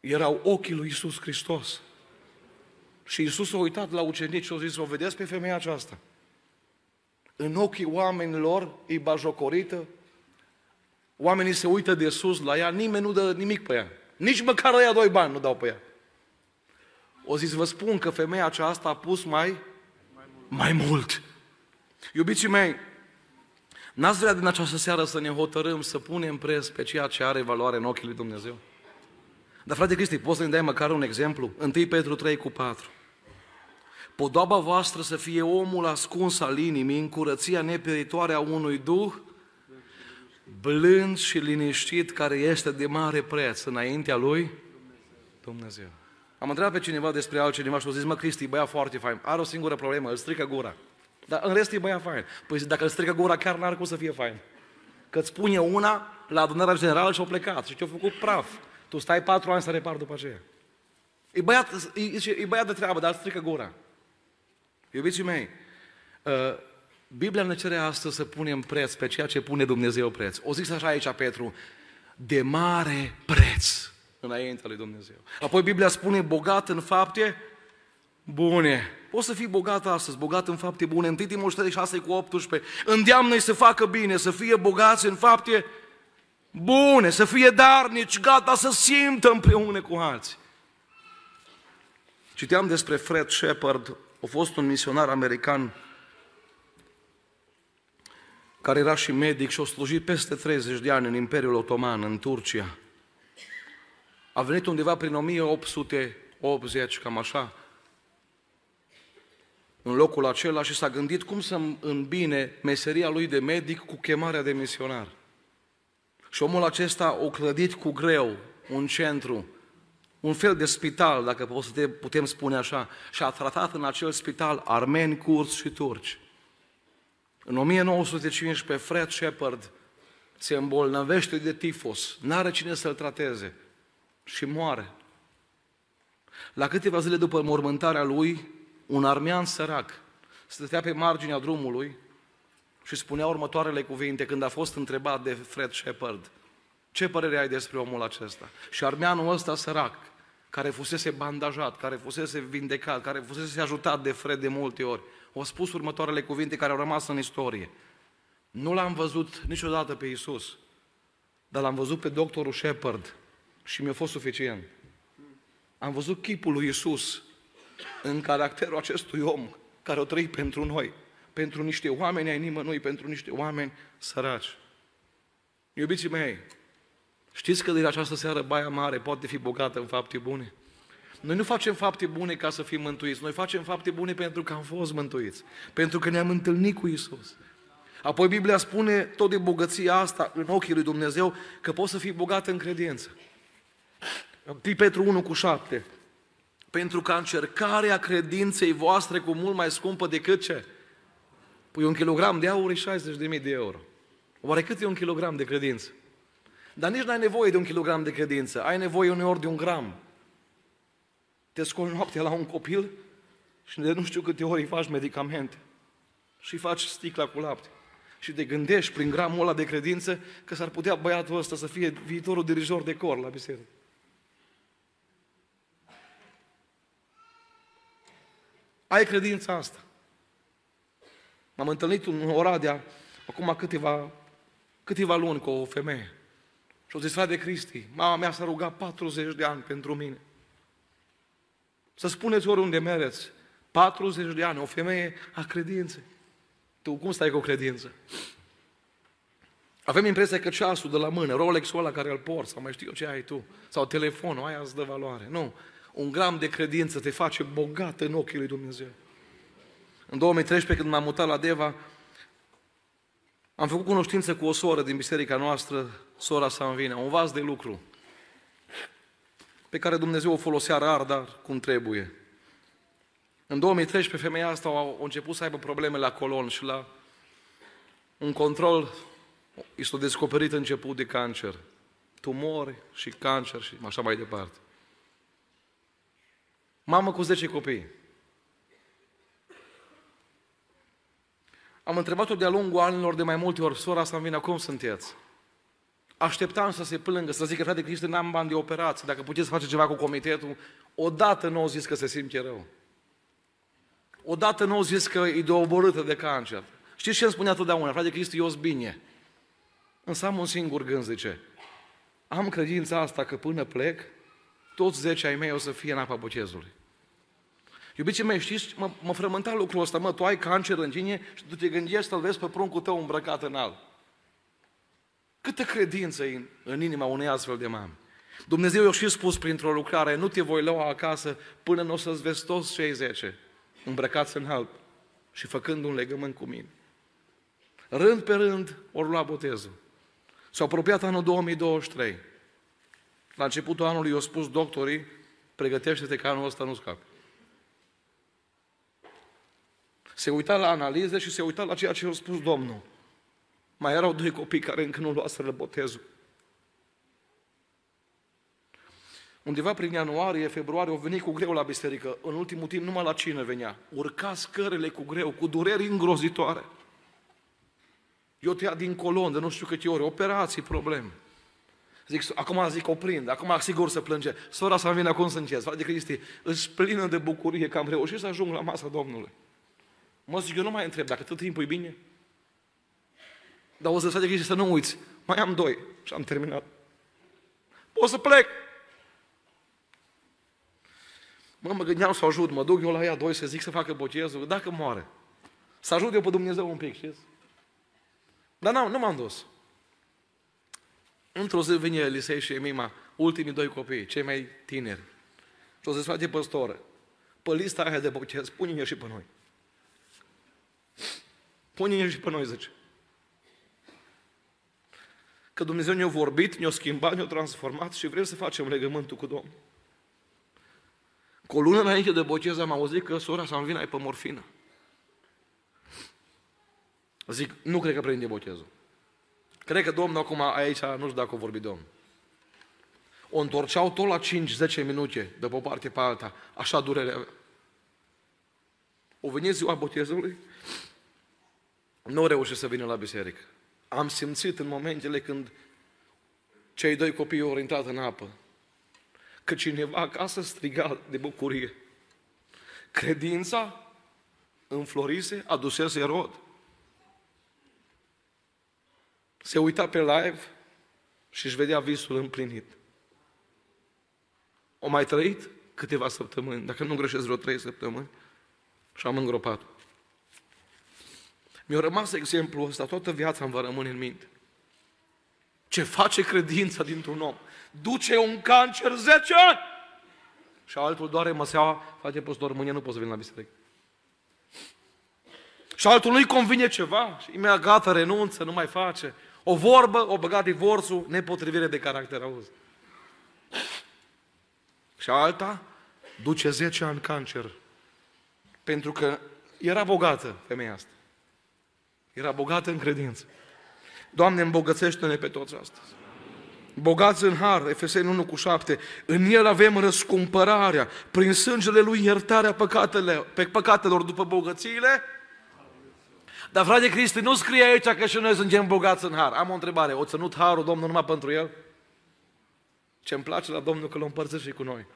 Erau ochii lui Isus Hristos. Și Isus a uitat la ucenici și a zis, o vedeți pe femeia aceasta? În ochii oamenilor e bajocorită, oamenii se uită de sus la ea, nimeni nu dă nimic pe ea. Nici măcar ăia doi bani nu dau pe ea. O zis, vă spun că femeia aceasta a pus mai, mai mult. Iubiții mei, n-ați vrea din această seară să ne hotărâm să punem preț pe ceea ce are valoare în ochii lui Dumnezeu? Dar frate Cristi, poți să ne dai măcar un exemplu? 1 Petru 3 cu 4. Podoaba voastră să fie omul ascuns al inimii în curăția nepieritoare a unui duh blând și liniștit care este de mare preț înaintea lui Dumnezeu. Am întrebat pe cineva despre altcineva și a zis, mă, Cristi, băia foarte fain. Are o singură problemă, îl strică gura. Dar în rest e băia fain. Păi dacă îl strică gura, chiar n-ar cum să fie fain. Că îți spune una la adunarea generală și-au plecat și te-au făcut praf. Tu stai patru ani să repar după aceea. E băiat, e, e băiat de treabă, dar strică gura. Iubiții mei, uh, Biblia ne cere astăzi să punem preț pe ceea ce pune Dumnezeu preț. O zis așa aici Petru, de mare preț înaintea lui Dumnezeu. Apoi Biblia spune bogat în fapte bune. Poți să fii bogat astăzi, bogat în fapte bune. 1 Timotei 6 cu 18. Îndeamnă-i să facă bine, să fie bogați în fapte bune, să fie darnici, gata să simtă împreună cu alții. Citeam despre Fred Shepard, a fost un misionar american care era și medic și a slujit peste 30 de ani în Imperiul Otoman, în Turcia. A venit undeva prin 1880, cam așa, în locul acela și s-a gândit cum să îmbine meseria lui de medic cu chemarea de misionar. Și omul acesta o clădit cu greu un centru, un fel de spital, dacă putem spune așa, și a tratat în acel spital armeni, curți și turci. În 1915, Fred Shepard se îmbolnăvește de tifos, n-are cine să-l trateze și moare. La câteva zile după mormântarea lui, un armean sărac stătea pe marginea drumului și spunea următoarele cuvinte când a fost întrebat de Fred Shepard. Ce părere ai despre omul acesta? Și armeanul ăsta sărac, care fusese bandajat, care fusese vindecat, care fusese ajutat de Fred de multe ori, au spus următoarele cuvinte care au rămas în istorie. Nu l-am văzut niciodată pe Isus, dar l-am văzut pe doctorul Shepard și mi-a fost suficient. Am văzut chipul lui Isus în caracterul acestui om care o trăit pentru noi, pentru niște oameni ai nimănui, pentru niște oameni săraci. Iubiții mei, știți că din această seară Baia Mare poate fi bogată în fapte bune? Noi nu facem fapte bune ca să fim mântuiți, noi facem fapte bune pentru că am fost mântuiți, pentru că ne-am întâlnit cu Isus. Apoi Biblia spune tot de bogăția asta în ochii lui Dumnezeu că poți să fii bogat în credință. 1 Petru 1 cu 7. Pentru că încercarea credinței voastre cu mult mai scumpă decât ce? Păi un kilogram de aur e 60.000 de euro. Oare cât e un kilogram de credință? Dar nici nu ai nevoie de un kilogram de credință, ai nevoie uneori de un gram. Te scoli noaptea la un copil și de nu știu câte ori îi faci medicamente și îi faci sticla cu lapte. Și te gândești prin gramul ăla de credință că s-ar putea băiatul ăsta să fie viitorul dirijor de cor la biserică. Ai credința asta. M-am întâlnit în Oradea acum câteva, câteva luni cu o femeie. Și au zis, frate Cristi, mama mea s-a rugat 40 de ani pentru mine. Să spuneți oriunde mereți, 40 de ani, o femeie a credinței. Tu cum stai cu credință? Avem impresia că ceasul de la mână, Rolex-ul ăla care îl porți, sau mai știu eu ce ai tu, sau telefonul, aia îți dă valoare. Nu. Un gram de credință te face bogat în ochii lui Dumnezeu. În 2013, când m-am mutat la Deva, am făcut cunoștință cu o soră din biserica noastră, sora Sanvina, un vas de lucru pe care Dumnezeu o folosea rar, dar cum trebuie. În 2013, femeia asta a început să aibă probleme la colon și la un control i s-a descoperit început de cancer. Tumori și cancer și așa mai departe. Mamă cu 10 copii. Am întrebat-o de-a lungul anilor de mai multe ori, sora asta vine, cum sunteți? Așteptam să se plângă, să zică, frate Cristi, n-am bani de operație, dacă puteți să faceți ceva cu comitetul. Odată nu au zis că se simte rău. Odată nu au zis că e de oborâtă de cancer. Știți ce îmi spunea totdeauna? Frate Cristi, eu bine. Însă am un singur gând, zice. Am credința asta că până plec, toți zece ai mei o să fie în apa bocezului. Iubiții mei, știți, mă, mă frământa lucrul ăsta, mă, tu ai cancer în tine și tu te gândești să-l vezi pe pruncul tău îmbrăcat în alb. Câtă credință în, în inima unei astfel de mame. Dumnezeu i-a și spus printr-o lucrare, nu te voi lua acasă până nu o să-ți vezi toți cei zece, îmbrăcați în alb și făcând un legământ cu mine. Rând pe rând, ori lua botezul. S-a apropiat anul 2023. La începutul anului i-au spus doctorii, pregătește-te că anul ăsta nu scapi. Se uita la analize și se uita la ceea ce a spus Domnul. Mai erau doi copii care încă nu luaseră botezul. Undeva prin ianuarie, februarie, au venit cu greu la biserică. În ultimul timp numai la cine venea. Urca scările cu greu, cu dureri îngrozitoare. Eu te ia din colon de nu știu câte ori, operații, probleme. Zic, acum zic oprind, acum sigur să plânge. Sora să vine acum să încez. Frate Cristi, îți plină de bucurie că am reușit să ajung la masa Domnului. Mă zic, eu nu mai întreb, dacă tot timpul e bine. Dar o să frate Cristi să nu uiți, mai am doi și am terminat. O să plec. Mă, mă gândeam să ajut, mă duc eu la ea doi să zic să facă botezul, dacă moare. Să ajut eu pe Dumnezeu un pic, știți? Dar nu, nu m-am dus. Într-o zi vine Elisei și Emima, ultimii doi copii, cei mai tineri. Și o să face păstoră. Pe lista aia de botez, pune-ne și pe noi. Pune-ne și pe noi, zice. Că Dumnezeu ne-a vorbit, ne-a schimbat, ne-a transformat și vrem să facem legământul cu Domnul. Cu o lună înainte de botez am auzit că sora sa vine pe morfină. Zic, nu cred că prinde botezul. Cred că Domnul acum aici, nu știu dacă o vorbi Domnul. O întorceau tot la 5-10 minute, de pe o parte pe alta, așa durere avea. O venit ziua botezului, nu reușit să vină la biserică. Am simțit în momentele când cei doi copii au intrat în apă, că cineva acasă striga de bucurie. Credința înflorise, adusese rod. Se uita pe live și își vedea visul împlinit. O mai trăit câteva săptămâni, dacă nu greșesc vreo trei săptămâni, și am îngropat. Mi-a rămas exemplul ăsta, toată viața îmi va rămâne în minte. Ce face credința dintr-un om? Duce un cancer 10 ani! Și altul doare măseaua, face postor, mâine nu poți să vin la biserică. Și altul nu-i convine ceva și imediat gata, renunță, nu mai face. O vorbă, o băgat divorțul, nepotrivire de caracter, auzi. Și alta duce 10 ani cancer. Pentru că era bogată femeia asta. Era bogată în credință. Doamne, îmbogățește-ne pe toți astăzi. Bogați în har, Efeseni 1 cu 7, în el avem răscumpărarea, prin sângele lui iertarea păcatele, pe păcatelor după bogățiile. Dar frate Cristi, nu scrie aici că și noi suntem bogați în har. Am o întrebare, o ținut harul Domnul numai pentru el? ce îmi place la Domnul că l-o împărțește cu noi.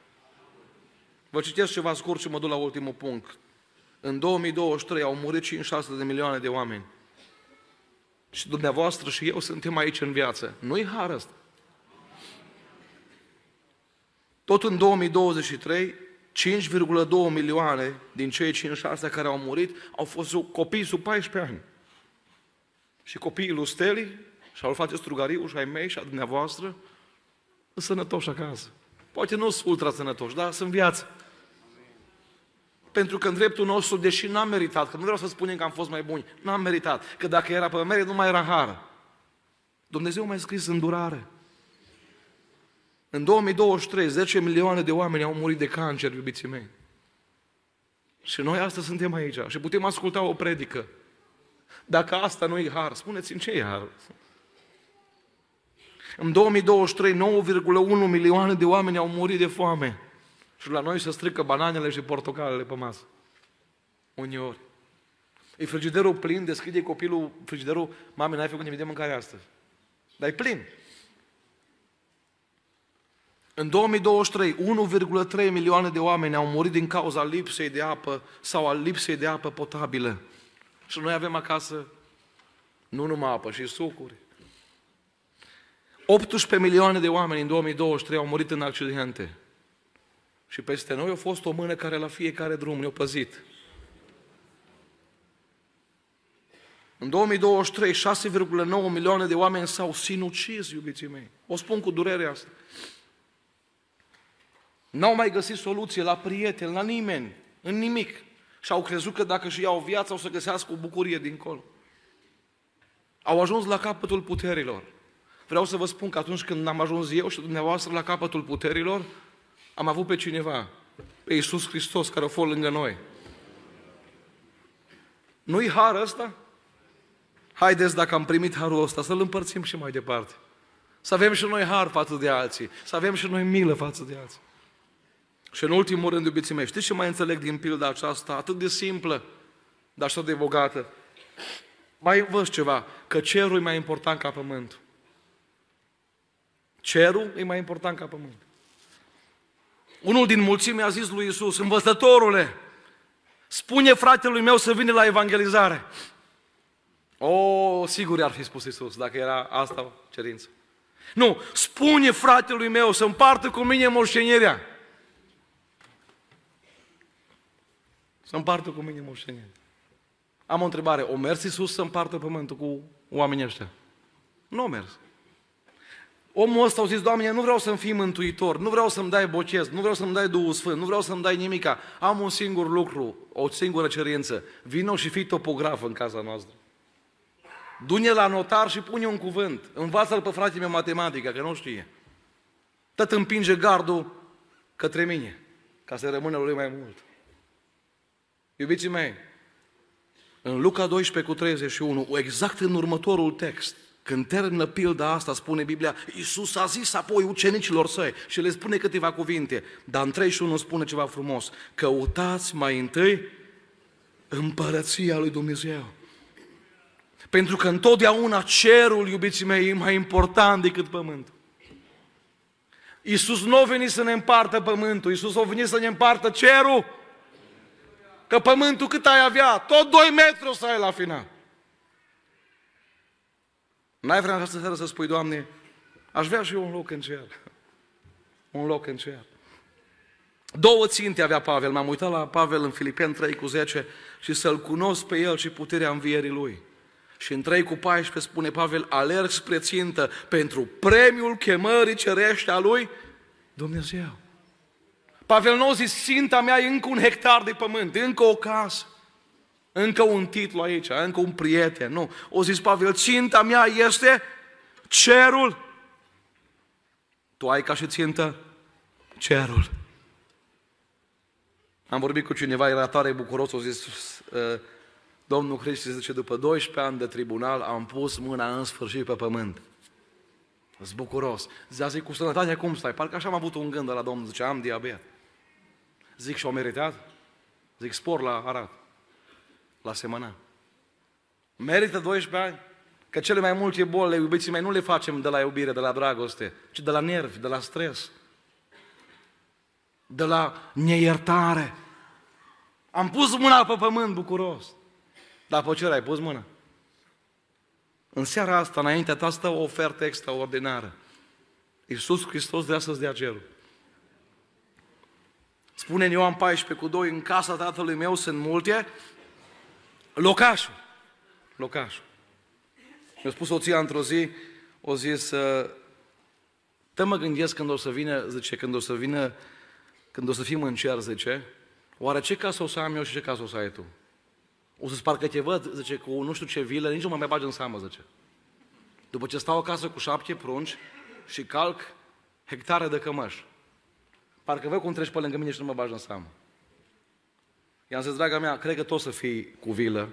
Vă citesc ceva scurt și mă duc la ultimul punct. În 2023 au murit 56 de milioane de oameni. Și dumneavoastră și eu suntem aici în viață. Nu-i har ăsta. Tot în 2023, 5,2 milioane din cei 56 care au murit au fost copii sub 14 ani. Și copiii lui Steli și al face Strugariu și ai mei și a dumneavoastră sunt sănătoși acasă. Poate nu sunt ultra sănătoși, dar sunt viață. Pentru că în dreptul nostru, deși n-am meritat, că nu vreau să spunem că am fost mai buni, n-am meritat, că dacă era pe merit, nu mai era har. Dumnezeu mi-a scris îndurare. În 2023, 10 milioane de oameni au murit de cancer, iubiții mei. Și noi astăzi suntem aici și putem asculta o predică. Dacă asta nu e har, spuneți-mi ce e har. În 2023, 9,1 milioane de oameni au murit de foame. Și la noi se strică bananele și portocalele pe masă. Uneori. E frigiderul plin, deschide copilul frigiderul, mame, n-ai făcut nimic de mâncare astăzi. Dar e plin. În 2023, 1,3 milioane de oameni au murit din cauza lipsei de apă sau al lipsei de apă potabilă. Și noi avem acasă nu numai apă, și sucuri. 18 milioane de oameni în 2023 au murit în accidente. Și peste noi a fost o mână care la fiecare drum ne-a păzit. În 2023, 6,9 milioane de oameni s-au sinucis, iubiții mei. O spun cu durerea asta. N-au mai găsit soluție la prieteni, la nimeni, în nimic. Și au crezut că dacă își iau viața o să găsească o bucurie dincolo. Au ajuns la capătul puterilor. Vreau să vă spun că atunci când am ajuns eu și dumneavoastră la capătul puterilor, am avut pe cineva, pe Iisus Hristos, care a fost lângă noi. Nu-i har ăsta? Haideți, dacă am primit harul ăsta, să-l împărțim și mai departe. Să avem și noi har față de alții. Să avem și noi milă față de alții. Și în ultimul rând, iubiții mei, știți ce mai înțeleg din pilda aceasta atât de simplă, dar așa de bogată? Mai văd ceva, că cerul e mai important ca pământul. Cerul e mai important ca pământul. Unul din mulțime a zis lui Isus, învățătorule, spune fratelui meu să vină la evangelizare. O, sigur ar fi spus Isus, dacă era asta cerință. Nu, spune fratelui meu să împartă cu mine moștenirea. Să împartă cu mine moștenirea. Am o întrebare, o mers Iisus să împartă pământul cu oamenii ăștia? Nu o mers. Omul ăsta a zis, Doamne, nu vreau să-mi fii mântuitor, nu vreau să-mi dai bocez, nu vreau să-mi dai Duhul Sfânt, nu vreau să-mi dai nimica. Am un singur lucru, o singură cerință. Vino și fii topograf în casa noastră. Du-ne la notar și pune un cuvânt. Învață-l pe fratele meu matematică, că nu știe. Tot împinge gardul către mine, ca să rămână lui mai mult. Iubiții mei, în Luca 12 cu 31, exact în următorul text, când termină pilda asta, spune Biblia, Iisus a zis apoi ucenicilor săi și le spune câteva cuvinte, dar în 31 spune ceva frumos, căutați mai întâi împărăția lui Dumnezeu. Pentru că întotdeauna cerul, iubiții mei, e mai important decât pământul. Iisus nu a venit să ne împartă pământul, Iisus a venit să ne împartă cerul. Că pământul cât ai avea? Tot 2 metri o să ai la final. N-ai vrea această seară să spui, Doamne, aș vrea și eu un loc în cer. Un loc în cer. Două ținte avea Pavel. M-am uitat la Pavel în Filipen 3 cu 10 și să-L cunosc pe El și puterea învierii Lui. Și în 3 cu 14 spune Pavel, alerg spre țintă pentru premiul chemării cerește a Lui Dumnezeu. Pavel nu a zis, ținta mea e încă un hectar de pământ, încă o casă, încă un titlu aici, încă un prieten. Nu. O zis Pavel, ținta mea este cerul. Tu ai ca și țintă cerul. Am vorbit cu cineva, era tare bucuros, o zis, uh, Domnul Hristos zice, după 12 ani de tribunal am pus mâna în sfârșit pe pământ. Sunt bucuros. Zice, cu sănătatea cum stai? Parcă așa am avut un gând de la Domnul, zice, am diabet. Zic, și-au meritat? Zic, spor la Arad, la semăna. Merită 12 ani? Că cele mai multe boli, iubiții mei, nu le facem de la iubire, de la dragoste, ci de la nervi, de la stres, de la neiertare. Am pus mâna pe pământ bucuros. Dar pe ce ai pus mâna? În seara asta, înaintea ta, stă o ofertă extraordinară. Iisus Hristos vrea să-ți dea cerul. Spune în Ioan 14 cu 2, în casa tatălui meu sunt multe locașuri. Locașul. Mi-a spus soția într-o zi, o zis, te mă gândesc când o să vină, zice, când o să vină, când o să fim în cer, zice, oare ce casă o să am eu și ce casă o să ai tu? O să parcă te văd, zice, cu nu știu ce vilă, nici nu mă mai bagi în seamă, zice. După ce stau acasă cu șapte prunci și calc hectare de cămăși. Parcă văd cum treci pe lângă mine și nu mă bagi în seamă. I-am zis, draga mea, cred că tot să fii cu vilă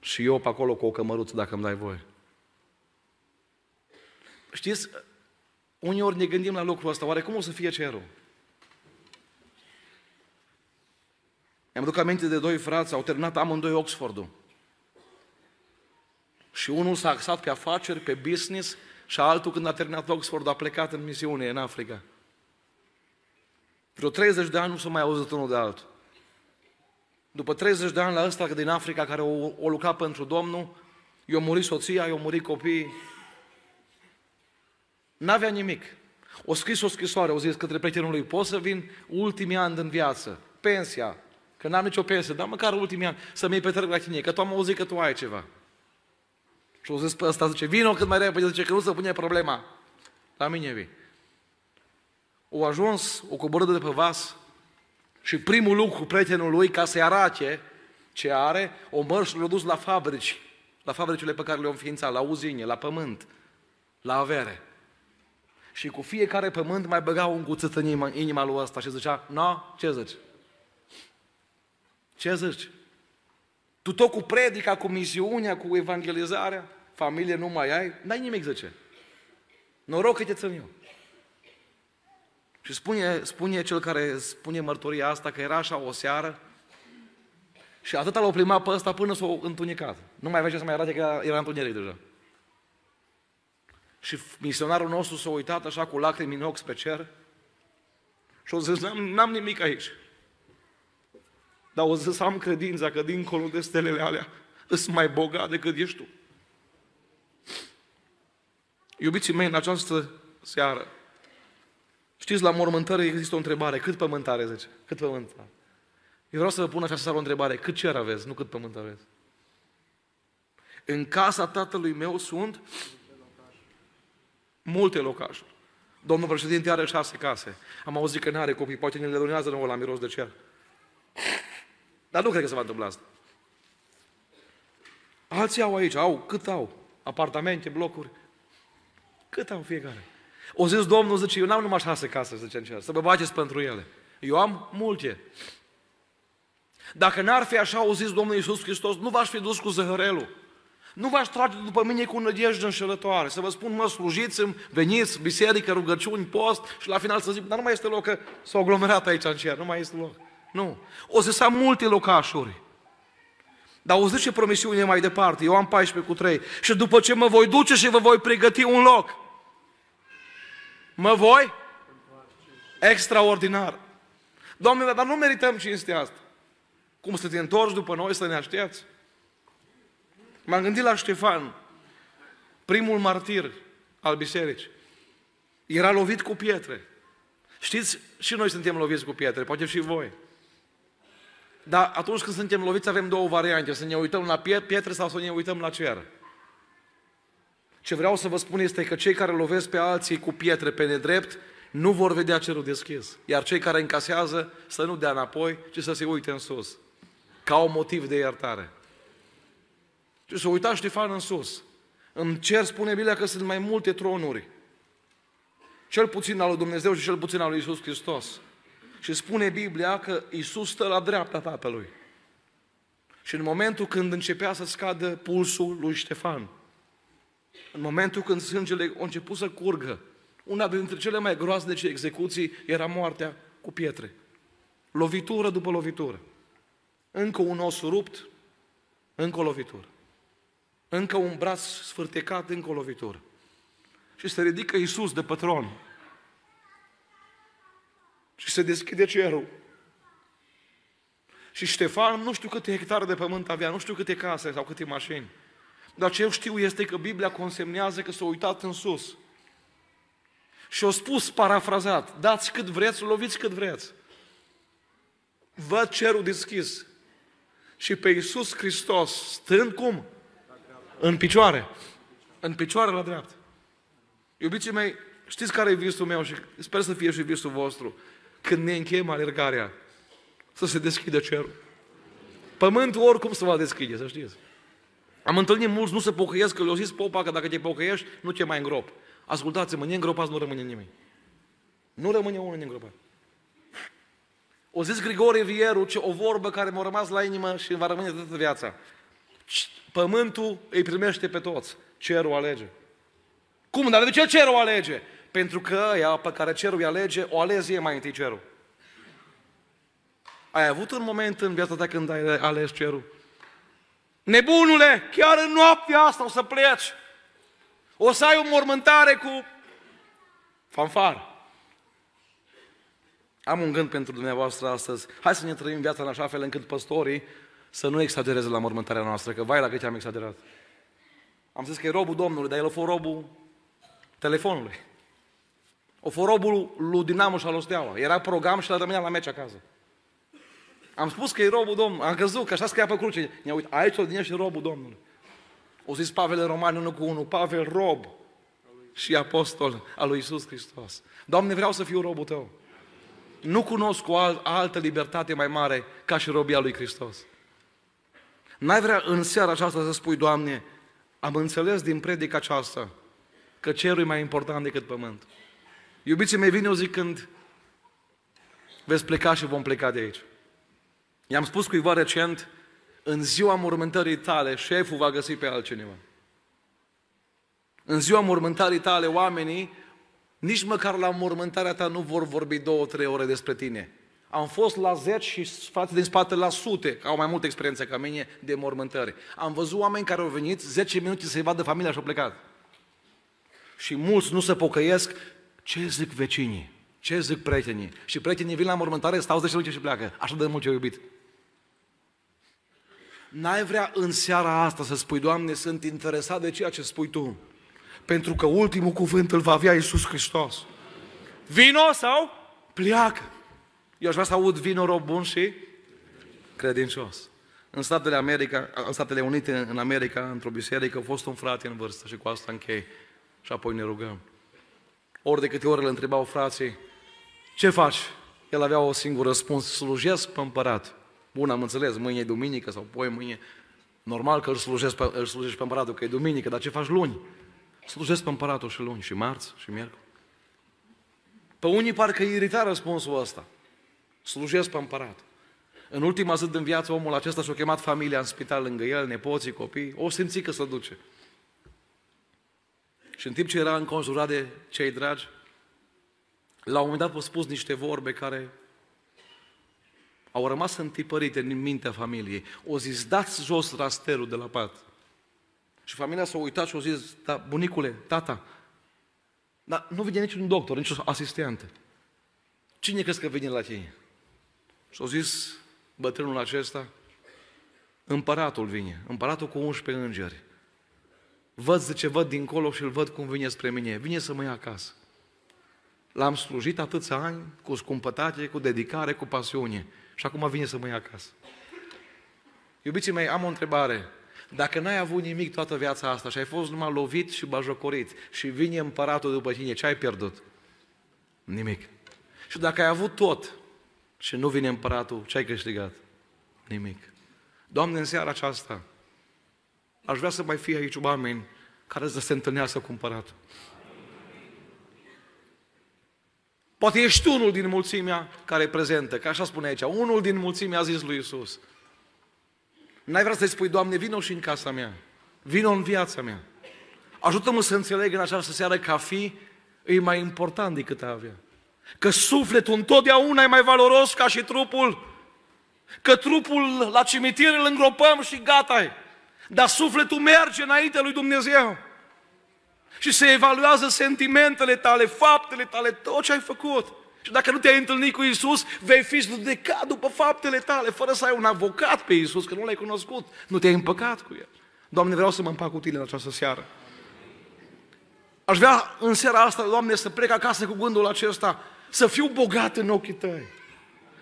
și eu pe acolo cu o cămăruță, dacă îmi dai voie. Știți, uneori ne gândim la lucrul ăsta, oare cum o să fie cerul? Mi-am duc aminte de doi frați, au terminat amândoi Oxfordul. Și unul s-a axat pe afaceri, pe business, și altul când a terminat Oxford a plecat în misiune în Africa. Vreo 30 de ani nu s-a mai auzit unul de altul. După 30 de ani la ăsta din Africa care o, o lucra pentru Domnul, i-a murit soția, i-a murit copiii. N-avea nimic. O scris o scrisoare, o zis către prietenul lui, pot să vin ultimii ani din viață, pensia, că n-am nicio pensie, dar măcar ultimii ani să-mi petrec la tine, că tu am auzit că tu ai ceva. Și o zis pe ăsta, zice, vino cât mai repede, zice că nu se pune problema. La mine vii. O ajuns, o coborât de pe vas și primul lucru prietenul lui, ca să-i arate ce are, o mărș l-a dus la fabrici, la fabricile pe care le-au înființat, la uzine, la pământ, la avere. Și cu fiecare pământ mai băga un cuțit în inima, inima lui ăsta și zicea, no, ce zici? Ce zici? Tu tot cu predica, cu misiunea, cu evangelizarea, familie nu mai ai, n-ai nimic, zice. Noroc că te țin eu. Și spune, spune cel care spune mărturia asta că era așa o seară și atâta l-au plimat pe ăsta până s-au întunecat. Nu mai avea ce să mai arate că era întuneric deja. Și misionarul nostru s-a uitat așa cu lacrimi în ochi pe cer și a zis, n-am, n-am nimic aici. Dar o zis, am credința că dincolo de stelele alea sunt mai bogat decât ești tu. Iubiții mei, în această seară, știți, la mormântare există o întrebare. Cât pământ are, zice? Cât pământ are? Eu vreau să vă pun această seară o întrebare. Cât cer aveți, nu cât pământ aveți? În casa tatălui meu sunt multe locașuri. Domnul președinte are șase case. Am auzit că nu are copii, poate ne le donează nouă la miros de cer. Dar nu cred că se va întâmpla asta. Alții au aici, au, cât au? Apartamente, blocuri. Cât au fiecare? O zis Domnul, zice, eu n-am numai șase case, zice în cer, să vă bageți pentru ele. Eu am multe. Dacă n-ar fi așa, o zis Domnul Iisus Hristos, nu v-aș fi dus cu zăhărelul. Nu v-aș trage după mine cu nădejde înșelătoare. Să vă spun, mă, slujiți-mi, veniți, biserică, rugăciuni, post și la final să zic, dar nu mai este loc, că s-au aglomerat aici în cer, nu mai este loc. Nu. O să să am multe locașuri. Dar o zice promisiune mai departe, eu am 14 cu 3. Și după ce mă voi duce și vă voi pregăti un loc, mă voi extraordinar. Doamne, dar nu merităm cinstea asta. Cum să te întorci după noi să ne aștepți? M-am gândit la Ștefan, primul martir al bisericii. Era lovit cu pietre. Știți, și noi suntem loviți cu pietre, poate și voi. Dar atunci când suntem loviți avem două variante, să ne uităm la pietre sau să ne uităm la cer. Ce vreau să vă spun este că cei care lovesc pe alții cu pietre pe nedrept nu vor vedea cerul deschis. Iar cei care încasează să nu dea înapoi, ci să se uite în sus. Ca un motiv de iertare. Și să uita Ștefan în sus. În cer spune Biblia că sunt mai multe tronuri. Cel puțin al lui Dumnezeu și cel puțin al lui Isus Hristos. Și spune Biblia că Isus stă la dreapta Tatălui. Și în momentul când începea să scadă pulsul lui Ștefan, în momentul când sângele a început să curgă, una dintre cele mai groaznice execuții era moartea cu pietre. Lovitură după lovitură. Încă un os rupt, încă o lovitură. Încă un braț sfârtecat, încă o lovitură. Și se ridică Iisus de patron. Și se deschide cerul. Și Ștefan nu știu câte hectare de pământ avea, nu știu câte case sau câte mașini. Dar ce eu știu este că Biblia consemnează că s-a uitat în sus. Și a spus parafrazat, dați cât vreți, loviți cât vreți. Văd cerul deschis. Și pe Iisus Hristos, stând cum? În picioare. În picioare la dreapta. Iubiții mei, știți care e visul meu și sper să fie și visul vostru? Când ne încheiem alergarea, să se deschidă cerul. Pământul oricum se va deschide, să știți. Am întâlnit mulți, nu se pocăiesc, că le-au zis popa că dacă te pocăiești, nu te mai îngrop. Ascultați-mă, neîngropați nu rămâne nimeni. Nu rămâne unul neîngropat. O zis Grigore Vieru, ce o vorbă care m-a rămas la inimă și va rămâne toată viața. Pământul îi primește pe toți, cerul alege. Cum? Dar de ce cerul alege? Pentru că ea pe care cerul îi alege, o alezie mai întâi cerul. Ai avut un moment în viața ta când ai ales cerul? Nebunule, chiar în noaptea asta o să pleci. O să ai o mormântare cu fanfar. Am un gând pentru dumneavoastră astăzi. Hai să ne trăim viața în așa fel încât păstorii să nu exagereze la mormântarea noastră, că vai la cât am exagerat. Am zis că e robul Domnului, dar el a fost robul telefonului. O fost robul lui Dinamo și al Osteaua. Era program și el rămânea la meci acasă. Am spus că e robul Domnului. Am crezut că așa scria pe cruce. Ne uit, aici o din și robul Domnului. O zis Pavel în Romani 1 cu 1, Pavel rob și apostol al lui Isus Hristos. Doamne, vreau să fiu robul Tău. Nu cunosc o altă libertate mai mare ca și robia lui Hristos. N-ai vrea în seara aceasta să spui, Doamne, am înțeles din predica aceasta că cerul e mai important decât pământ. Iubiții mei, vine o zi când veți pleca și vom pleca de aici. I-am spus cuiva recent, în ziua mormântării tale, șeful va găsi pe altcineva. În ziua mormântării tale, oamenii, nici măcar la mormântarea ta nu vor vorbi două, trei ore despre tine. Am fost la zeci și frații din spate la sute, au mai multă experiență ca mine, de mormântări. Am văzut oameni care au venit 10 minute să-i vadă familia și au plecat. Și mulți nu se pocăiesc. Ce zic vecinii? Ce zic prietenii? Și prietenii vin la mormântare, stau 10 minute și pleacă. Așa de mult ce iubit. N-ai vrea în seara asta să spui, Doamne, sunt interesat de ceea ce spui Tu. Pentru că ultimul cuvânt îl va avea Iisus Hristos. Vino sau pleacă. Eu aș vrea să aud vino rob bun și credincios. În Statele, America, în Statele Unite, în America, într-o biserică, a fost un frate în vârstă și cu asta închei. Și apoi ne rugăm. Ori de câte ori îl întrebau frații, ce faci? El avea o singură răspuns, slujesc pe împărat. Bun, am înțeles, mâine e duminică sau poi mâine. Normal că îl slujesc pe, îl slujești pe împăratul, că e duminică, dar ce faci luni? Slujesc pe împăratul și luni, și marți, și miercuri. Pe unii parcă irita răspunsul ăsta. Slujesc pe împărat. În ultima zi din viață, omul acesta și-a chemat familia în spital lângă el, nepoții, copii, o simți că se duce. Și în timp ce era înconjurat de cei dragi, la un moment dat a spus niște vorbe care au rămas întipărite în mintea familiei. O zis, dați jos rasterul de la pat. Și familia s-a uitat și a zis, da, bunicule, tata, dar nu vine niciun doctor, nici o asistentă. Cine crezi că vine la tine? Și a zis bătrânul acesta, împăratul vine, împăratul cu 11 îngeri. Văd, zice, văd dincolo și îl văd cum vine spre mine. Vine să mă ia acasă. L-am slujit atâția ani, cu scumpătate, cu dedicare, cu pasiune. Și acum vine să mă ia acasă. Iubiții mei, am o întrebare. Dacă n-ai avut nimic toată viața asta și ai fost numai lovit și bajocorit și vine împăratul după tine, ce ai pierdut? Nimic. Și dacă ai avut tot și nu vine împăratul, ce ai câștigat? Nimic. Doamne, în seara aceasta, aș vrea să mai fie aici oameni care să se întâlnească cu împăratul. Poate ești unul din mulțimea care e prezentă, că așa spune aici, unul din mulțimea a zis lui Isus. N-ai vrea să-i spui, Doamne, vino și în casa mea, vino în viața mea. Ajută-mă să înțeleg în această seară că a fi e mai important decât a avea. Că sufletul întotdeauna e mai valoros ca și trupul. Că trupul la cimitir îl îngropăm și gata -i. Dar sufletul merge înainte lui Dumnezeu. Și se evaluează sentimentele tale, faptele tale, tot ce ai făcut. Și dacă nu te-ai întâlnit cu Isus, vei fi judecat după faptele tale, fără să ai un avocat pe Isus, că nu l-ai cunoscut. Nu te-ai împăcat cu El. Doamne, vreau să mă împac cu Tine în această seară. Aș vrea în seara asta, Doamne, să plec acasă cu gândul acesta, să fiu bogat în ochii Tăi.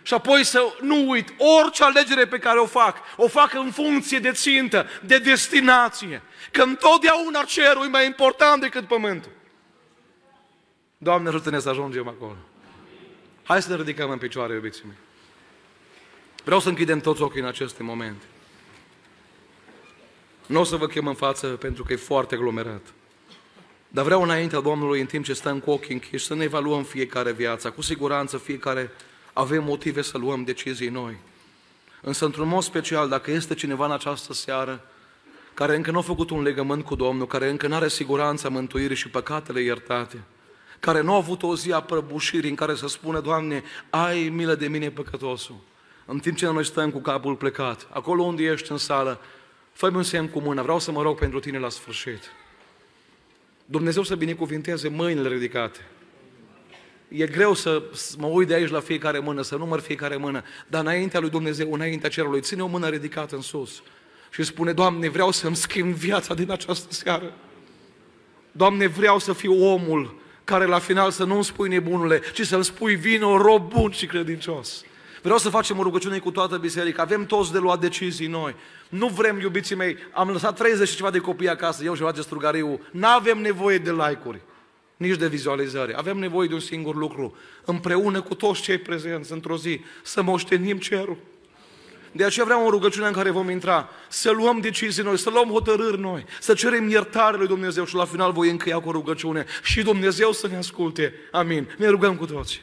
Și apoi să nu uit, orice alegere pe care o fac, o fac în funcție de țintă, de destinație. Că întotdeauna cerul e mai important decât pământul. Doamne, ajută-ne să ajungem acolo. Hai să ne ridicăm în picioare, iubiții mei. Vreau să închidem toți ochii în aceste momente. Nu o să vă chem în față pentru că e foarte aglomerat. Dar vreau înaintea Domnului, în timp ce stăm cu ochii închiși, să ne evaluăm fiecare viața. Cu siguranță fiecare avem motive să luăm decizii noi. Însă, într-un mod special, dacă este cineva în această seară care încă nu a făcut un legământ cu Domnul, care încă nu are siguranța mântuirii și păcatele iertate, care nu a avut o zi a prăbușirii în care să spună, Doamne, ai milă de mine păcătosul. În timp ce noi stăm cu capul plecat, acolo unde ești în sală, fă un semn cu mâna, vreau să mă rog pentru tine la sfârșit. Dumnezeu să binecuvinteze mâinile ridicate. E greu să mă uit de aici la fiecare mână, să număr fiecare mână, dar înaintea lui Dumnezeu, înaintea cerului, ține o mână ridicată în sus și spune, Doamne, vreau să-mi schimb viața din această seară. Doamne, vreau să fiu omul care la final să nu-mi spui nebunule, ci să-mi spui vino rob bun și credincios. Vreau să facem o rugăciune cu toată biserica. Avem toți de luat decizii noi. Nu vrem, iubiții mei, am lăsat 30 și ceva de copii acasă, eu și face strugariu. Nu avem nevoie de like-uri. Nici de vizualizare. Avem nevoie de un singur lucru, împreună cu toți cei prezenți într-o zi, să moștenim cerul. De aceea vreau o rugăciune în care vom intra, să luăm decizii noi, să luăm hotărâri noi, să cerem iertare lui Dumnezeu și la final voi încheia cu o rugăciune și Dumnezeu să ne asculte. Amin. Ne rugăm cu toți.